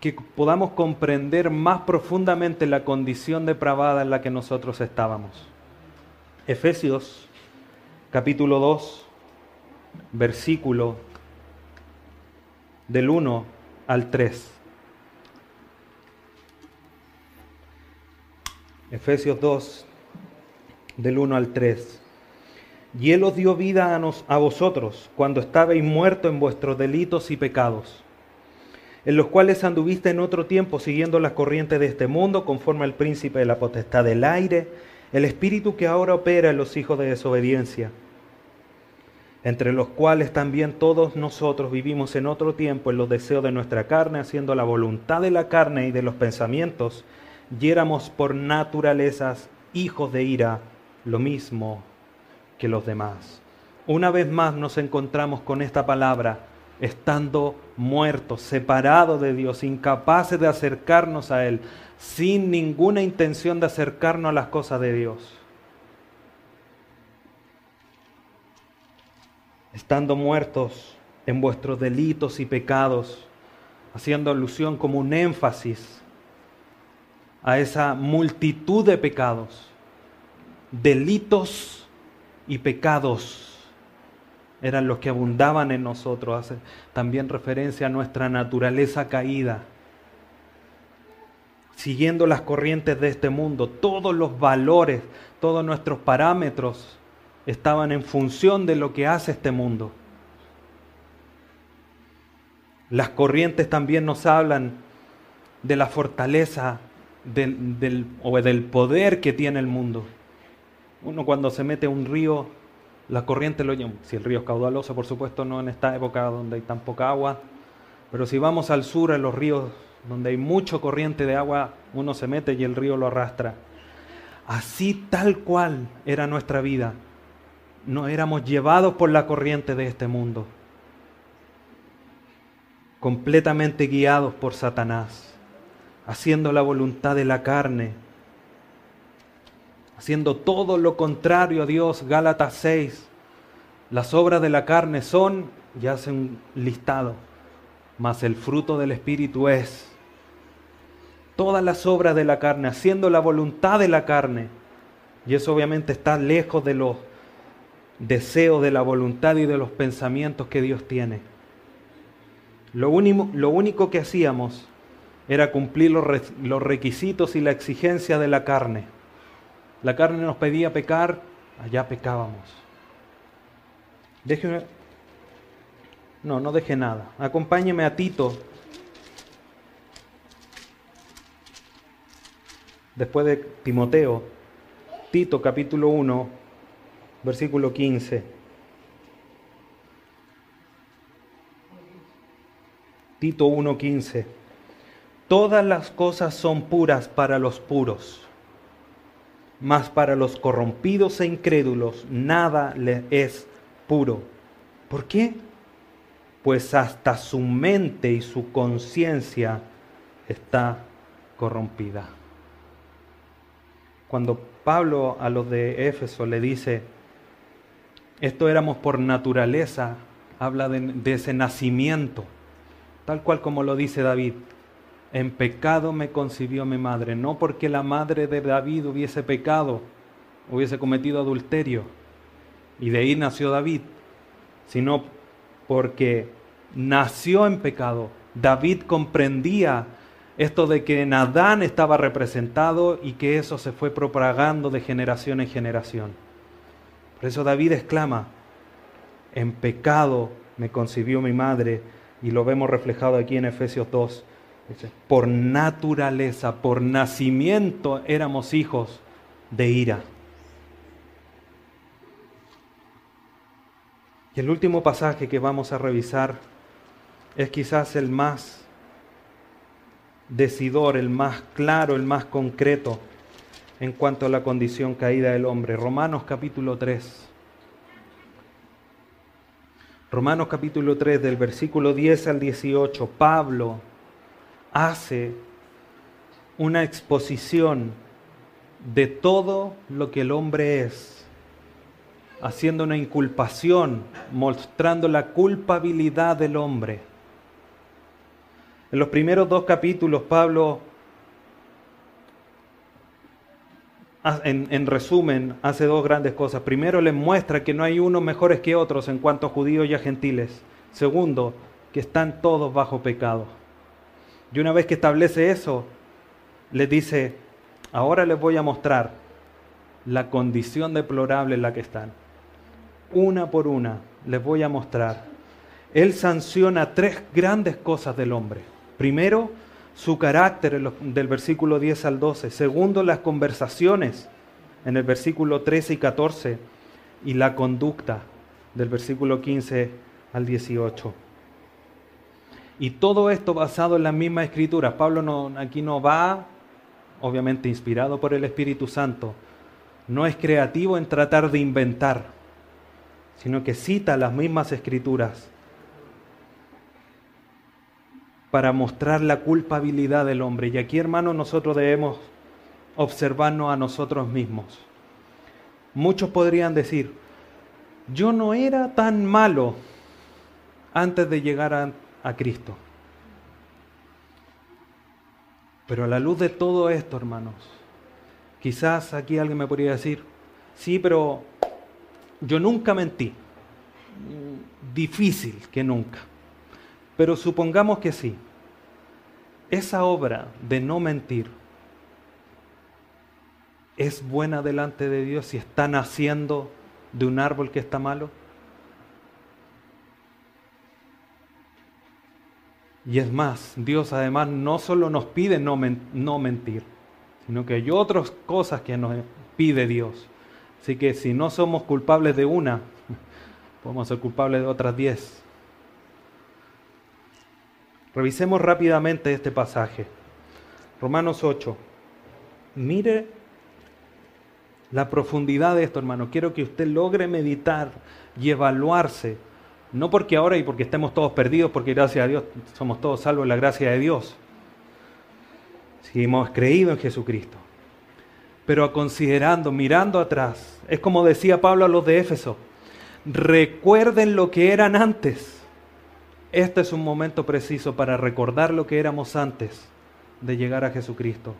que podamos comprender más profundamente la condición depravada en la que nosotros estábamos. Efesios capítulo 2, versículo del 1 al 3. Efesios 2, del 1 al 3. Y Él os dio vida a, nos, a vosotros cuando estabais muertos en vuestros delitos y pecados en los cuales anduviste en otro tiempo siguiendo las corrientes de este mundo, conforme al príncipe de la potestad del aire, el espíritu que ahora opera en los hijos de desobediencia, entre los cuales también todos nosotros vivimos en otro tiempo en los deseos de nuestra carne, haciendo la voluntad de la carne y de los pensamientos, y éramos por naturalezas hijos de ira, lo mismo que los demás. Una vez más nos encontramos con esta palabra, estando muertos, separados de Dios, incapaces de acercarnos a Él, sin ninguna intención de acercarnos a las cosas de Dios. Estando muertos en vuestros delitos y pecados, haciendo alusión como un énfasis a esa multitud de pecados, delitos y pecados eran los que abundaban en nosotros. Hace también referencia a nuestra naturaleza caída. Siguiendo las corrientes de este mundo, todos los valores, todos nuestros parámetros estaban en función de lo que hace este mundo. Las corrientes también nos hablan de la fortaleza del, o del poder que tiene el mundo. Uno cuando se mete a un río la corriente lo si el río es caudaloso, por supuesto, no en esta época donde hay tan poca agua, pero si vamos al sur, en los ríos donde hay mucho corriente de agua, uno se mete y el río lo arrastra. Así tal cual era nuestra vida. No éramos llevados por la corriente de este mundo, completamente guiados por Satanás, haciendo la voluntad de la carne, haciendo todo lo contrario a Dios. Gálatas 6. Las obras de la carne son, ya hace un listado, mas el fruto del Espíritu es. Todas las obras de la carne, haciendo la voluntad de la carne. Y eso obviamente está lejos de los deseos, de la voluntad y de los pensamientos que Dios tiene. Lo único, que hacíamos era cumplir los, los requisitos y la exigencia de la carne la carne nos pedía pecar, allá pecábamos. Déjeme. No, no deje nada. Acompáñeme a Tito. Después de Timoteo. Tito capítulo 1, versículo 15. Tito 1:15. Todas las cosas son puras para los puros mas para los corrompidos e incrédulos nada es puro. ¿Por qué? Pues hasta su mente y su conciencia está corrompida. Cuando Pablo a los de Éfeso le dice, esto éramos por naturaleza, habla de, ese nacimiento, tal cual como lo dice David. En pecado me concibió mi madre, no porque la madre de David hubiese pecado, hubiese cometido adulterio, y de ahí nació David, sino porque nació en pecado. David comprendía esto de que en Adán estaba representado y que eso se fue propagando de generación en generación. Por eso David exclama, en pecado me concibió mi madre, y lo vemos reflejado aquí en Efesios 2. Por naturaleza, por nacimiento éramos hijos de ira. Y el último pasaje que vamos a revisar es quizás el más decidor, el más claro, el más concreto en cuanto a la condición caída del hombre. Romanos capítulo 3. Romanos capítulo 3 del versículo 10 al 18, Pablo hace una exposición de todo lo que el hombre es, haciendo una inculpación, mostrando la culpabilidad del hombre. En los primeros dos capítulos, Pablo, en, resumen, hace dos grandes cosas. Primero, les muestra que no hay unos mejores que otros en cuanto a judíos y a gentiles. Segundo, que están todos bajo pecado. Y una vez que establece eso, les dice, ahora les voy a mostrar la condición deplorable en la que están. Una por una les voy a mostrar. Él sanciona tres grandes cosas del hombre. Primero, su carácter del versículo 10 al 12. Segundo, las conversaciones en el versículo 13 y 14. Y la conducta del versículo 15 al 18. Y todo esto basado en las mismas escrituras. Pablo no, aquí no va, obviamente inspirado por el Espíritu Santo, no es creativo en tratar de inventar, sino que cita las mismas escrituras para mostrar la culpabilidad del hombre. Y aquí, hermanos, nosotros debemos observarnos a nosotros mismos. Muchos podrían decir, yo no era tan malo antes de llegar a, Cristo. Pero a la luz de todo esto, hermanos, quizás aquí alguien me podría decir, sí, pero yo nunca mentí. Difícil que nunca. Pero supongamos que sí. Esa obra de no mentir es buena delante de Dios si está naciendo de un árbol que está malo. Y es más, Dios además no solo nos pide no, no, mentir, sino que hay otras cosas que nos pide Dios. Así que si no somos culpables de una, podemos ser culpables de otras diez. Revisemos rápidamente este pasaje. Romanos 8. Mire la profundidad de esto, hermano. Quiero que usted logre meditar y evaluarse. No porque ahora y porque estemos todos perdidos, porque gracias a Dios somos todos salvos en la gracia de Dios. Si hemos creído en Jesucristo. Pero considerando, mirando atrás, es como decía Pablo a los de Éfeso, recuerden lo que eran antes este es un momento preciso para recordar lo que éramos antes de llegar a Jesucristo.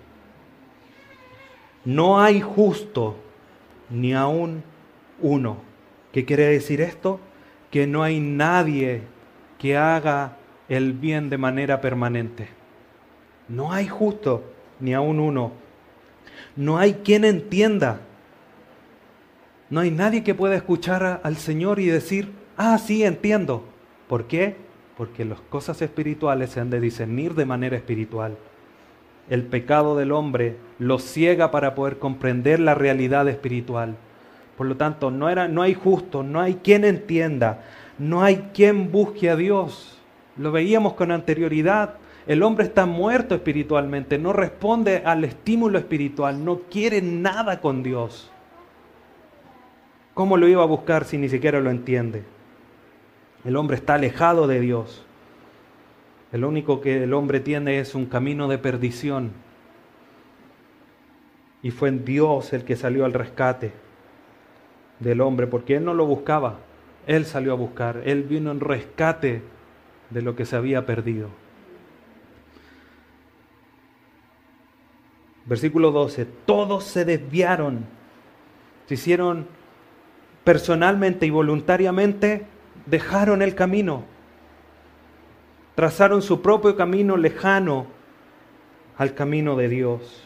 No hay justo ni aún uno. ¿Qué quiere decir esto? Que no hay nadie que haga el bien de manera permanente. No hay justo ni aún uno. No hay quien entienda. No hay nadie que pueda escuchar al Señor y decir, ah, sí, entiendo. ¿Por qué? Porque las cosas espirituales se han de discernir de manera espiritual. El pecado del hombre lo ciega para poder comprender la realidad espiritual. Por lo tanto, no, era, no hay justo, no hay quien entienda, no hay quien busque a Dios. Lo veíamos con anterioridad. El hombre está muerto espiritualmente, no responde al estímulo espiritual, no quiere nada con Dios. ¿Cómo lo iba a buscar si ni siquiera lo entiende? El hombre está alejado de Dios. El único que el hombre tiene es un camino de perdición. Y fue Dios el que salió al rescate del hombre, porque Él no lo buscaba, Él salió a buscar, Él vino en rescate de lo que se había perdido. Versículo 12, todos se desviaron, se hicieron personalmente y voluntariamente, dejaron el camino, trazaron su propio camino lejano al camino de Dios.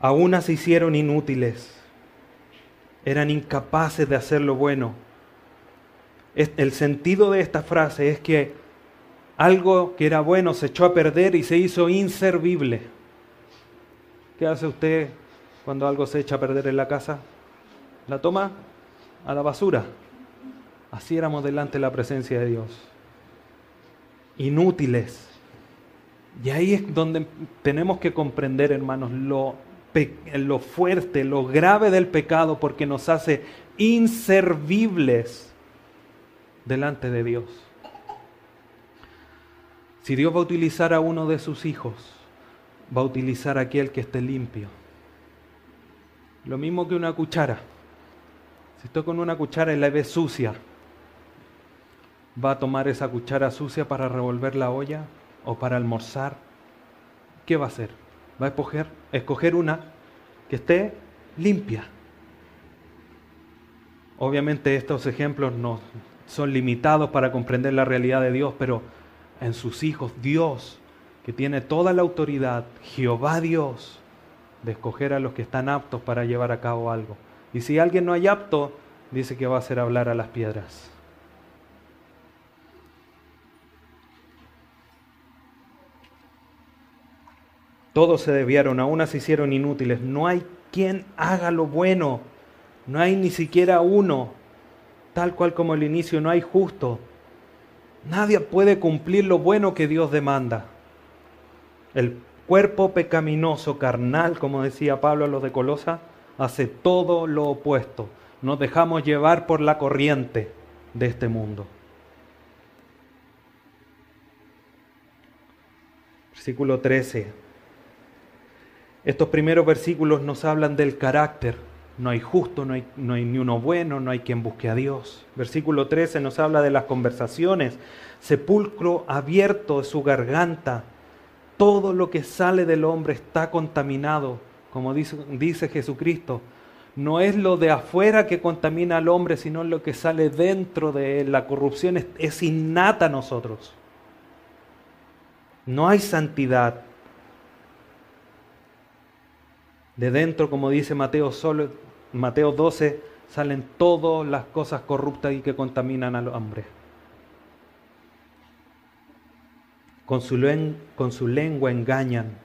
Aún se hicieron inútiles, eran incapaces de hacer lo bueno. El sentido de esta frase es que algo que era bueno se echó a perder y se hizo inservible. ¿Qué hace usted cuando algo se echa a perder en la casa? La toma a la basura. Así éramos delante de la presencia de Dios. Inútiles. Y ahí es donde tenemos que comprender, hermanos, lo, fuerte, lo grave del pecado, porque nos hace inservibles delante de Dios. Si Dios va a utilizar a uno de sus hijos, va a utilizar a aquel que esté limpio. Lo mismo que una cuchara. Si estoy con una cuchara y la ve sucia, ¿va a tomar esa cuchara sucia para revolver la olla o para almorzar? ¿Qué va a hacer? Va a escoger, una que esté limpia. Obviamente estos ejemplos no son limitados para comprender la realidad de Dios, pero en sus hijos, Dios, que tiene toda la autoridad, Jehová Dios, de escoger a los que están aptos para llevar a cabo algo. Y si alguien no hay apto, dice que va a hacer hablar a las piedras. Todos se desviaron, aún se hicieron inútiles. No hay quien haga lo bueno. No hay ni siquiera uno. Tal cual como el inicio, no hay justo. Nadie puede cumplir lo bueno que Dios demanda. El cuerpo pecaminoso, carnal, como decía Pablo a los de Colosa, hace todo lo opuesto. Nos dejamos llevar por la corriente de este mundo. Versículo 13. Estos primeros versículos nos hablan del carácter no hay justo, no hay, ni uno bueno, no hay quien busque a Dios. Versículo 13 nos habla de las conversaciones. Sepulcro abierto es su garganta. Todo lo que sale del hombre está contaminado, como dice, dice Jesucristo. No es lo de afuera que contamina al hombre, sino lo que sale dentro de él. La corrupción es, es innata a nosotros. No hay santidad. De dentro, como dice Mateo, solo Mateo 12 salen todas las cosas corruptas y que contaminan al hombre. Con su, con su lengua engañan.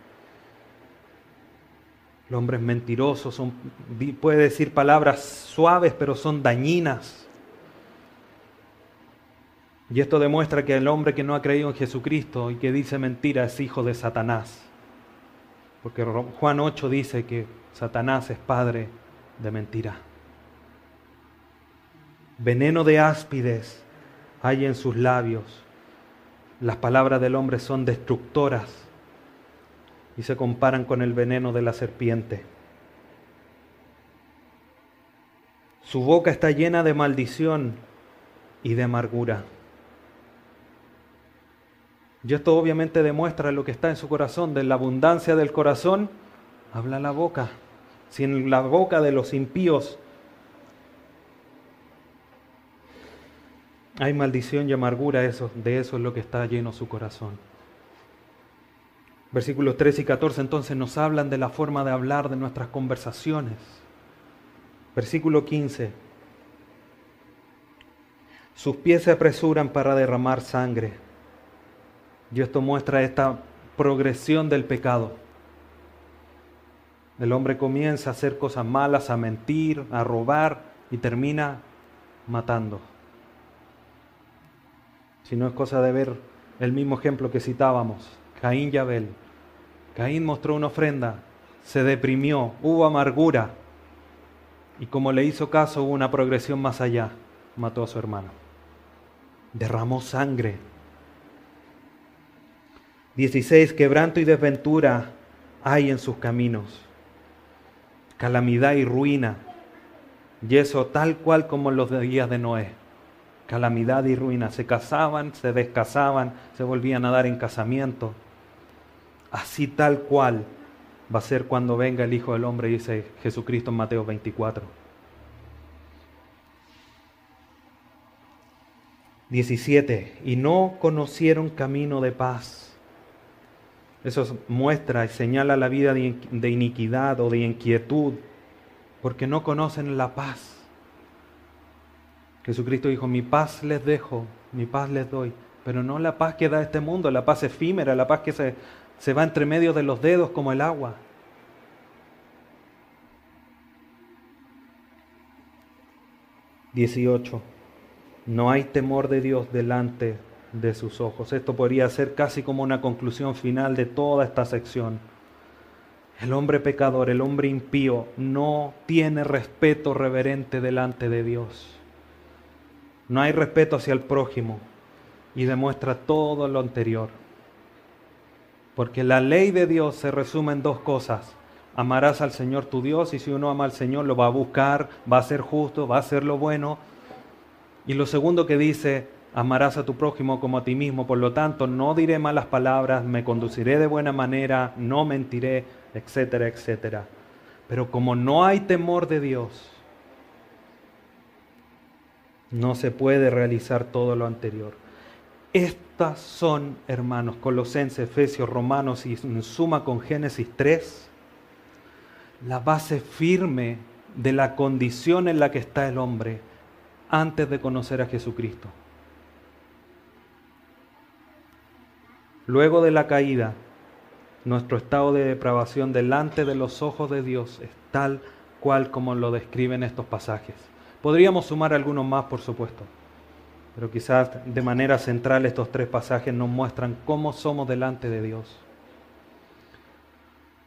El hombre es mentiroso, son, puede decir palabras suaves, pero son dañinas. Y esto demuestra que el hombre que no ha creído en Jesucristo y que dice mentira es hijo de Satanás. Porque Juan 8 dice que Satanás es padre de mentira. Veneno de áspides hay en sus labios. Las palabras del hombre son destructoras y se comparan con el veneno de la serpiente. Su boca está llena de maldición y de amargura. Y esto obviamente demuestra lo que está en su corazón. De la abundancia del corazón habla la boca si en la boca de los impíos hay maldición y amargura, eso, de eso es lo que está lleno su corazón. Versículos 13 y 14 entonces nos hablan de la forma de hablar de nuestras conversaciones. Versículo 15. Sus pies se apresuran para derramar sangre. Y esto muestra esta progresión del pecado. El hombre comienza a hacer cosas malas, a mentir, a robar y termina matando. Si no es cosa de ver el mismo ejemplo que citábamos, Caín y Abel. Caín mostró una ofrenda, se deprimió, hubo amargura y como le hizo caso hubo una progresión más allá, mató a su hermano. Derramó sangre. 16. Quebranto y desventura hay en sus caminos. Calamidad y ruina. Y eso tal cual como los días de Noé. Calamidad y ruina. Se casaban, se descasaban, se volvían a dar en casamiento. Así tal cual va a ser cuando venga el Hijo del Hombre, dice Jesucristo en Mateo 24. 17. Y no conocieron camino de paz. Eso muestra y señala la vida de iniquidad o de inquietud, porque no conocen la paz. Jesucristo dijo, mi paz les dejo, mi paz les doy, pero no la paz que da este mundo, la paz efímera, la paz que se, se va entre medio de los dedos como el agua. 18. No hay temor de Dios delante de sus ojos. Esto podría ser casi como una conclusión final de toda esta sección. El hombre pecador, el hombre impío, no tiene respeto reverente delante de Dios. No hay respeto hacia el prójimo y demuestra todo lo anterior. Porque la ley de Dios se resume en dos cosas. Amarás al Señor tu Dios y si uno ama al Señor lo va a buscar, va a ser justo, va a hacer lo bueno. Y lo segundo que dice, amarás a tu prójimo como a ti mismo. Por lo tanto, no diré malas palabras, me conduciré de buena manera, no mentiré, etcétera, etcétera. Pero como no hay temor de Dios, no se puede realizar todo lo anterior. Estas son, hermanos, Colosenses, Efesios, Romanos y en suma con Génesis 3, la base firme de la condición en la que está el hombre antes de conocer a Jesucristo. Luego de la caída, nuestro estado de depravación delante de los ojos de Dios es tal cual como lo describen estos pasajes. Podríamos sumar algunos más, por supuesto, pero quizás de manera central estos tres pasajes nos muestran cómo somos delante de Dios.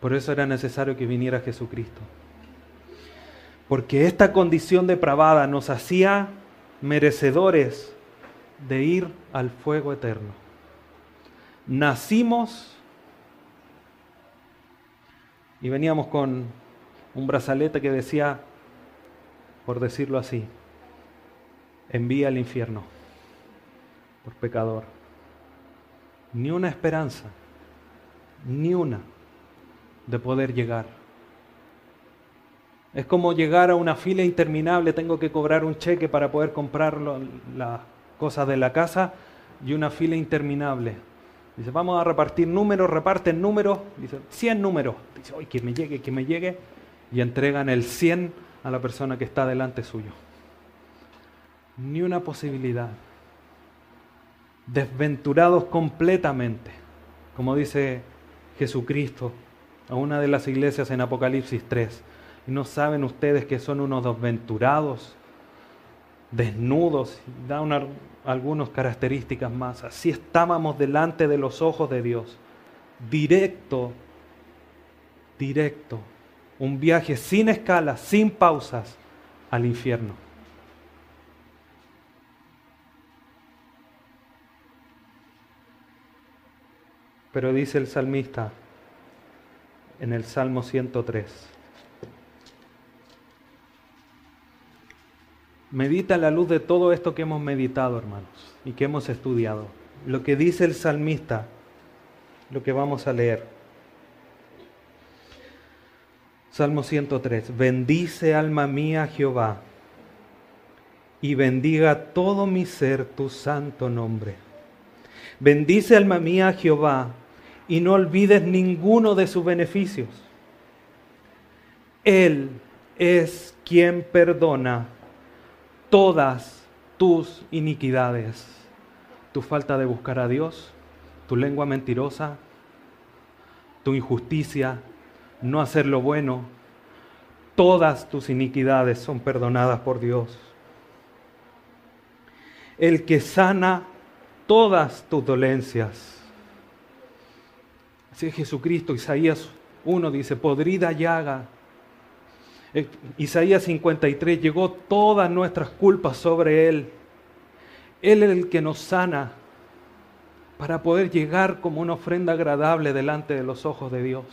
Por eso era necesario que viniera Jesucristo. Porque esta condición depravada nos hacía merecedores de ir al fuego eterno. Nacimos y veníamos con un brazalete que decía, por decirlo así, envía al infierno por pecador. Ni una esperanza, ni una de poder llegar. Es como llegar a una fila interminable, tengo que cobrar un cheque para poder comprar las cosas de la casa y una fila interminable. Dice, vamos a repartir números, reparten números, dice, 100 números. Dice, hoy que me llegue, que me llegue. Y entregan el 100 a la persona que está delante suyo. Ni una posibilidad. Desventurados completamente, como dice Jesucristo a una de las iglesias en Apocalipsis 3. Y no saben ustedes que son unos desventurados, desnudos, da una, algunas características más. Así estábamos delante de los ojos de Dios, directo, directo, un viaje sin escalas, sin pausas al infierno. Pero dice el salmista, en el Salmo 103. Medita la luz de todo esto que hemos meditado, hermanos, y que hemos estudiado. Lo que dice el salmista, lo que vamos a leer. Salmo 103. Bendice alma mía Jehová, y bendiga todo mi ser tu santo nombre. Bendice alma mía Jehová, y no olvides ninguno de sus beneficios. Él es quien perdona todas tus iniquidades, tu falta de buscar a Dios, tu lengua mentirosa, tu injusticia, no hacer lo bueno, todas tus iniquidades son perdonadas por Dios. El que sana todas tus dolencias Así es Jesucristo, Isaías 1 dice, podrida llaga. Eh, Isaías 53, llegó todas nuestras culpas sobre Él. Él es el que nos sana para poder llegar como una ofrenda agradable delante de los ojos de Dios.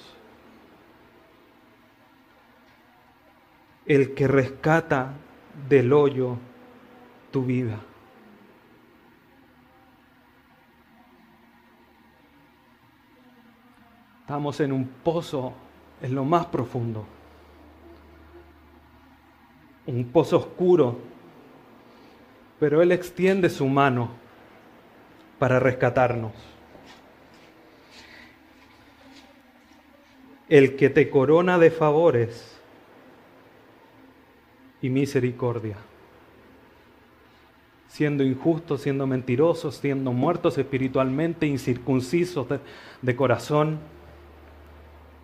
El que rescata del hoyo tu vida. Estamos en un pozo, en lo más profundo un pozo oscuro, pero Él extiende su mano para rescatarnos. El que te corona de favores y misericordia siendo injustos, siendo mentirosos, siendo muertos espiritualmente, incircuncisos de, corazón,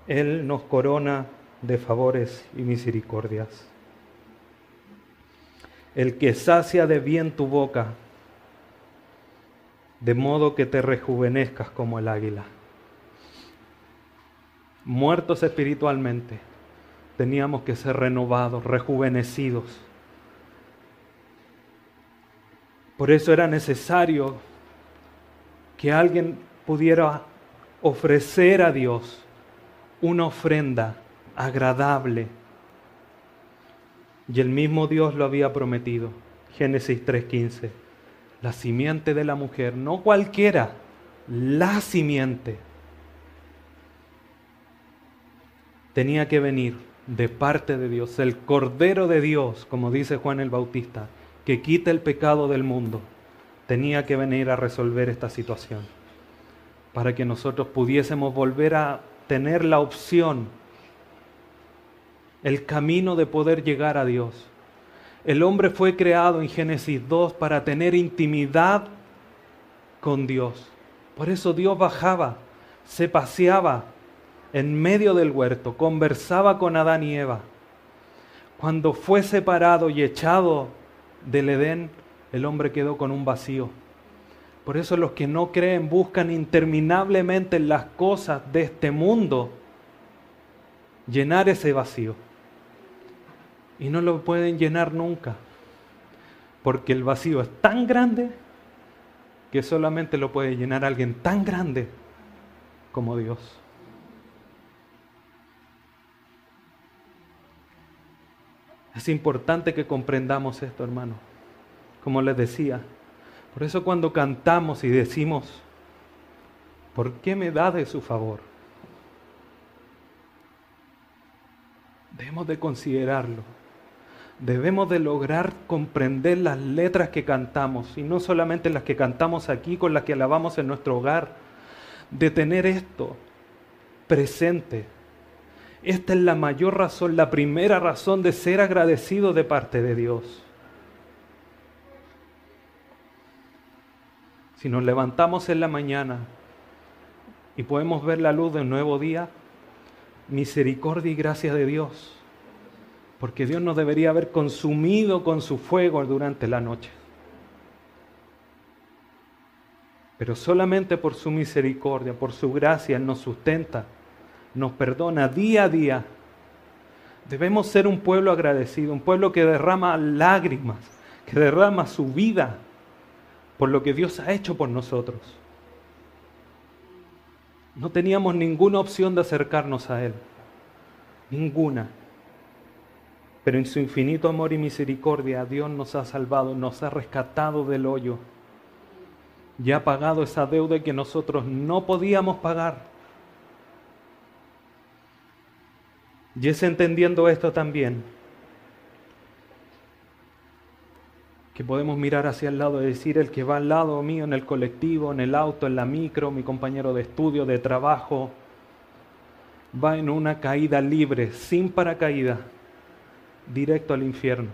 Él nos corona de favores y misericordias. El que sacia de bien tu boca, de modo que te rejuvenezcas como el águila. Muertos espiritualmente, teníamos que ser renovados, rejuvenecidos Por eso era necesario que alguien pudiera ofrecer a Dios una ofrenda agradable. Y el mismo Dios lo había prometido. Génesis 3:15. La simiente de la mujer, no cualquiera, la simiente. Tenía que venir de parte de Dios, el Cordero de Dios, como dice Juan el Bautista, que quita el pecado del mundo, tenía que venir a resolver esta situación, para que nosotros pudiésemos volver a tener la opción, el camino de poder llegar a Dios. El hombre fue creado en Génesis 2 para tener intimidad con Dios. Por eso Dios bajaba, se paseaba en medio del huerto, conversaba con Adán y Eva. Cuando fue separado y echado del Edén, el hombre quedó con un vacío. Por eso los que no creen buscan interminablemente en las cosas de este mundo llenar ese vacío. Y no lo pueden llenar nunca. Porque el vacío es tan grande que solamente lo puede llenar alguien tan grande como Dios. Es importante que comprendamos esto, hermano. Como les decía, por eso cuando cantamos y decimos, ¿por qué me da de su favor? Debemos de considerarlo. Debemos de lograr comprender las letras que cantamos, y no solamente las que cantamos aquí, con las que alabamos en nuestro hogar, de tener esto presente esta es la mayor razón, la primera razón de ser agradecido de parte de Dios. Si nos levantamos en la mañana y podemos ver la luz de un nuevo día, misericordia y gracia de Dios. Porque Dios nos debería haber consumido con su fuego durante la noche. Pero solamente por su misericordia, por su gracia, nos sustenta nos perdona día a día. Debemos ser un pueblo agradecido, un pueblo que derrama lágrimas, que derrama su vida por lo que Dios ha hecho por nosotros. No teníamos ninguna opción de acercarnos a Él, ninguna. Pero en su infinito amor y misericordia Dios nos ha salvado, nos ha rescatado del hoyo y ha pagado esa deuda que nosotros no podíamos pagar. Y es entendiendo esto también que podemos mirar hacia el lado y decir, el que va al lado mío en el colectivo, en el auto, en la micro, mi compañero de estudio, de trabajo, va en una caída libre, sin paracaídas, directo al infierno.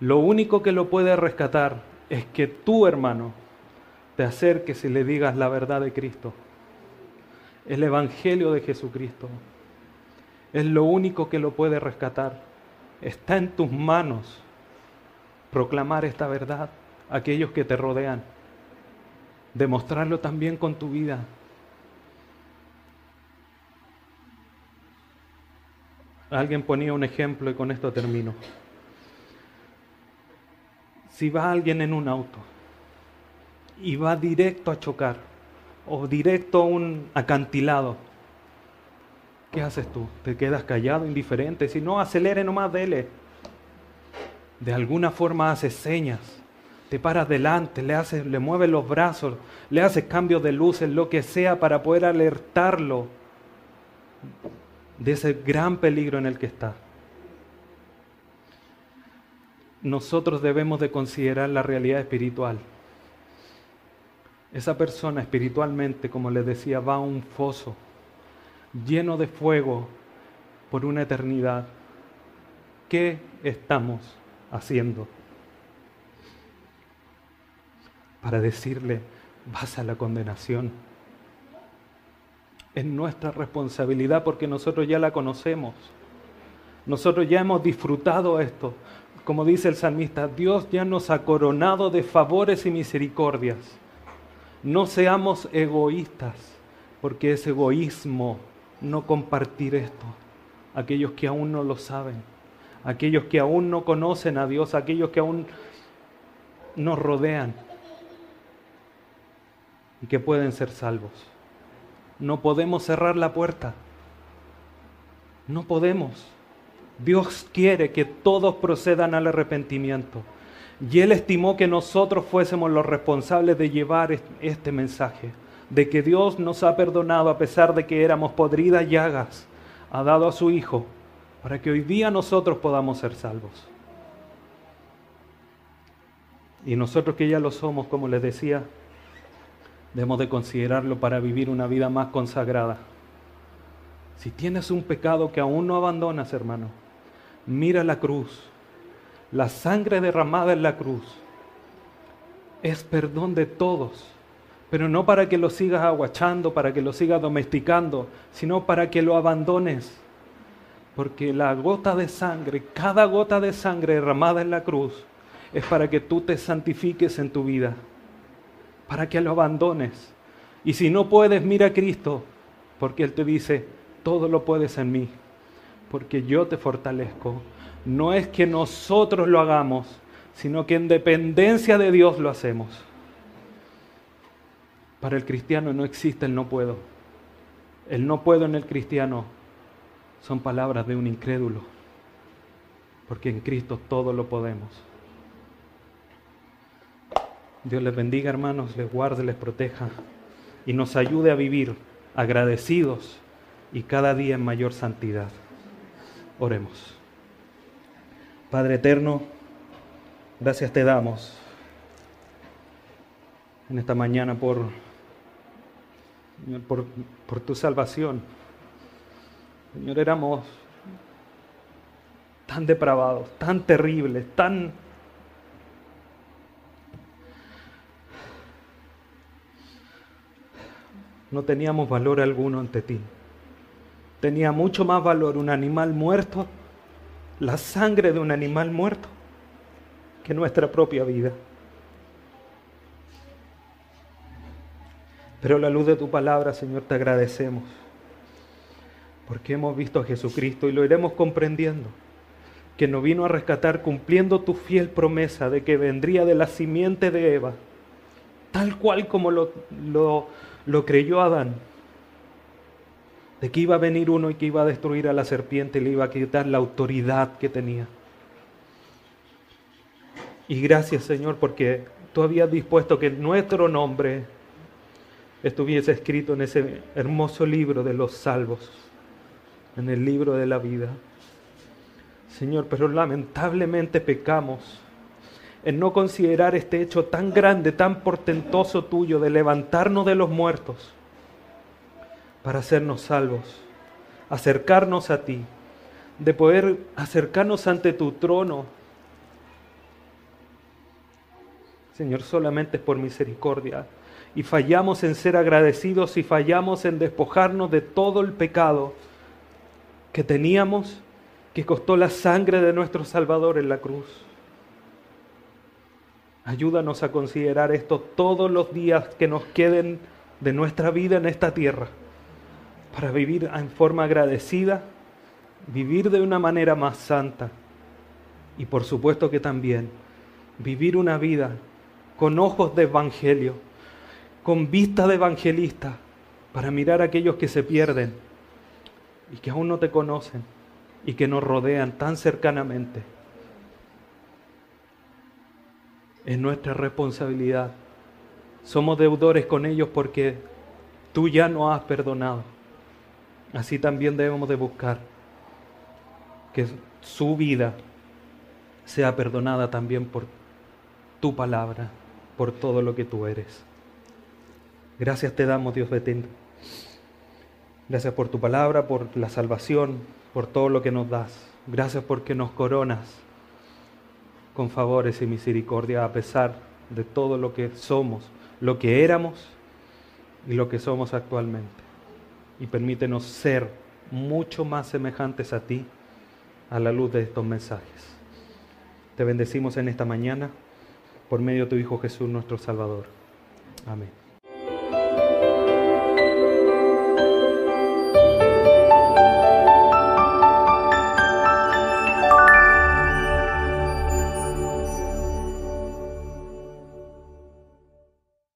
Lo único que lo puede rescatar es que tú, hermano, te acerques y le digas la verdad de Cristo, el Evangelio de Jesucristo. Es lo único que lo puede rescatar. Está en tus manos proclamar esta verdad a aquellos que te rodean. Demostrarlo también con tu vida. Alguien ponía un ejemplo y con esto termino. Si va alguien en un auto y va directo a chocar o directo a un acantilado, ¿qué haces tú? ¿Te quedas callado, indiferente? Si no, acelere nomás, dele. De alguna forma haces señas, te paras delante, le, haces, le mueves los brazos, le haces cambios de luces, lo que sea para poder alertarlo de ese gran peligro en el que está. Nosotros debemos de considerar la realidad espiritual. Esa persona espiritualmente, como les decía, va a un foso lleno de fuego por una eternidad. ¿Qué estamos haciendo? Para decirle, vas a la condenación. Es nuestra responsabilidad porque nosotros ya la conocemos. Nosotros ya hemos disfrutado esto. Como dice el salmista, Dios ya nos ha coronado de favores y misericordias. No seamos egoístas, porque es egoísmo no compartir esto. Aquellos que aún no lo saben, aquellos que aún no conocen a Dios, aquellos que aún nos rodean y que pueden ser salvos. No podemos cerrar la puerta. No podemos. Dios quiere que todos procedan al arrepentimiento. Y Él estimó que nosotros fuésemos los responsables de llevar este mensaje, de que Dios nos ha perdonado a pesar de que éramos podridas llagas, ha dado a su Hijo para que hoy día nosotros podamos ser salvos. Y nosotros que ya lo somos, como les decía, debemos de considerarlo para vivir una vida más consagrada. Si tienes un pecado que aún no abandonas, hermano, mira la cruz. La sangre derramada en la cruz es perdón de todos, pero no para que lo sigas aguachando, para que lo sigas domesticando, sino para que lo abandones. Porque la gota de sangre, cada gota de sangre derramada en la cruz, es para que tú te santifiques en tu vida para que lo abandones. Y si no puedes, mira a Cristo, porque Él te dice, todo lo puedes en mí, porque yo te fortalezco. No es que nosotros lo hagamos, sino que en dependencia de Dios lo hacemos. Para el cristiano no existe el no puedo. El no puedo en el cristiano son palabras de un incrédulo, porque en Cristo todo lo podemos. Dios les bendiga, hermanos, les guarde, les proteja y nos ayude a vivir agradecidos y cada día en mayor santidad. Oremos. Padre eterno, gracias te damos en esta mañana por, por, por tu salvación. Señor, éramos tan depravados, tan terribles, tan no teníamos valor alguno ante ti. Tenía mucho más valor un animal muerto, la sangre de un animal muerto, que nuestra propia vida. Pero a la luz de tu palabra, Señor, te agradecemos, porque hemos visto a Jesucristo y lo iremos comprendiendo, que nos vino a rescatar cumpliendo tu fiel promesa de que vendría de la simiente de Eva, tal cual como lo, lo lo creyó Adán, de que iba a venir uno y que iba a destruir a la serpiente y le iba a quitar la autoridad que tenía. Y gracias Señor porque tú habías dispuesto que nuestro nombre estuviese escrito en ese hermoso libro de los salvos, en el libro de la vida. Señor, pero lamentablemente pecamos en no considerar este hecho tan grande, tan portentoso tuyo de levantarnos de los muertos para hacernos salvos, acercarnos a ti, de poder acercarnos ante tu trono. Señor, solamente es por misericordia. Y fallamos en ser agradecidos y fallamos en despojarnos de todo el pecado que teníamos, que costó la sangre de nuestro Salvador en la cruz. Ayúdanos a considerar esto todos los días que nos queden de nuestra vida en esta tierra, para vivir en forma agradecida, vivir de una manera más santa y por supuesto que también vivir una vida con ojos de evangelio, con vista de evangelista, para mirar a aquellos que se pierden y que aún no te conocen y que nos rodean tan cercanamente. Es nuestra responsabilidad. Somos deudores con ellos porque tú ya no has perdonado. Así también debemos de buscar que su vida sea perdonada también por tu palabra, por todo lo que tú eres. Gracias te damos, Dios bendito. Gracias por tu palabra, por la salvación, por todo lo que nos das. Gracias porque nos coronas con favores y misericordia a pesar de todo lo que somos, lo que éramos y lo que somos actualmente. Y permítenos ser mucho más semejantes a ti a la luz de estos mensajes. Te bendecimos en esta mañana por medio de tu Hijo Jesús nuestro Salvador. Amén.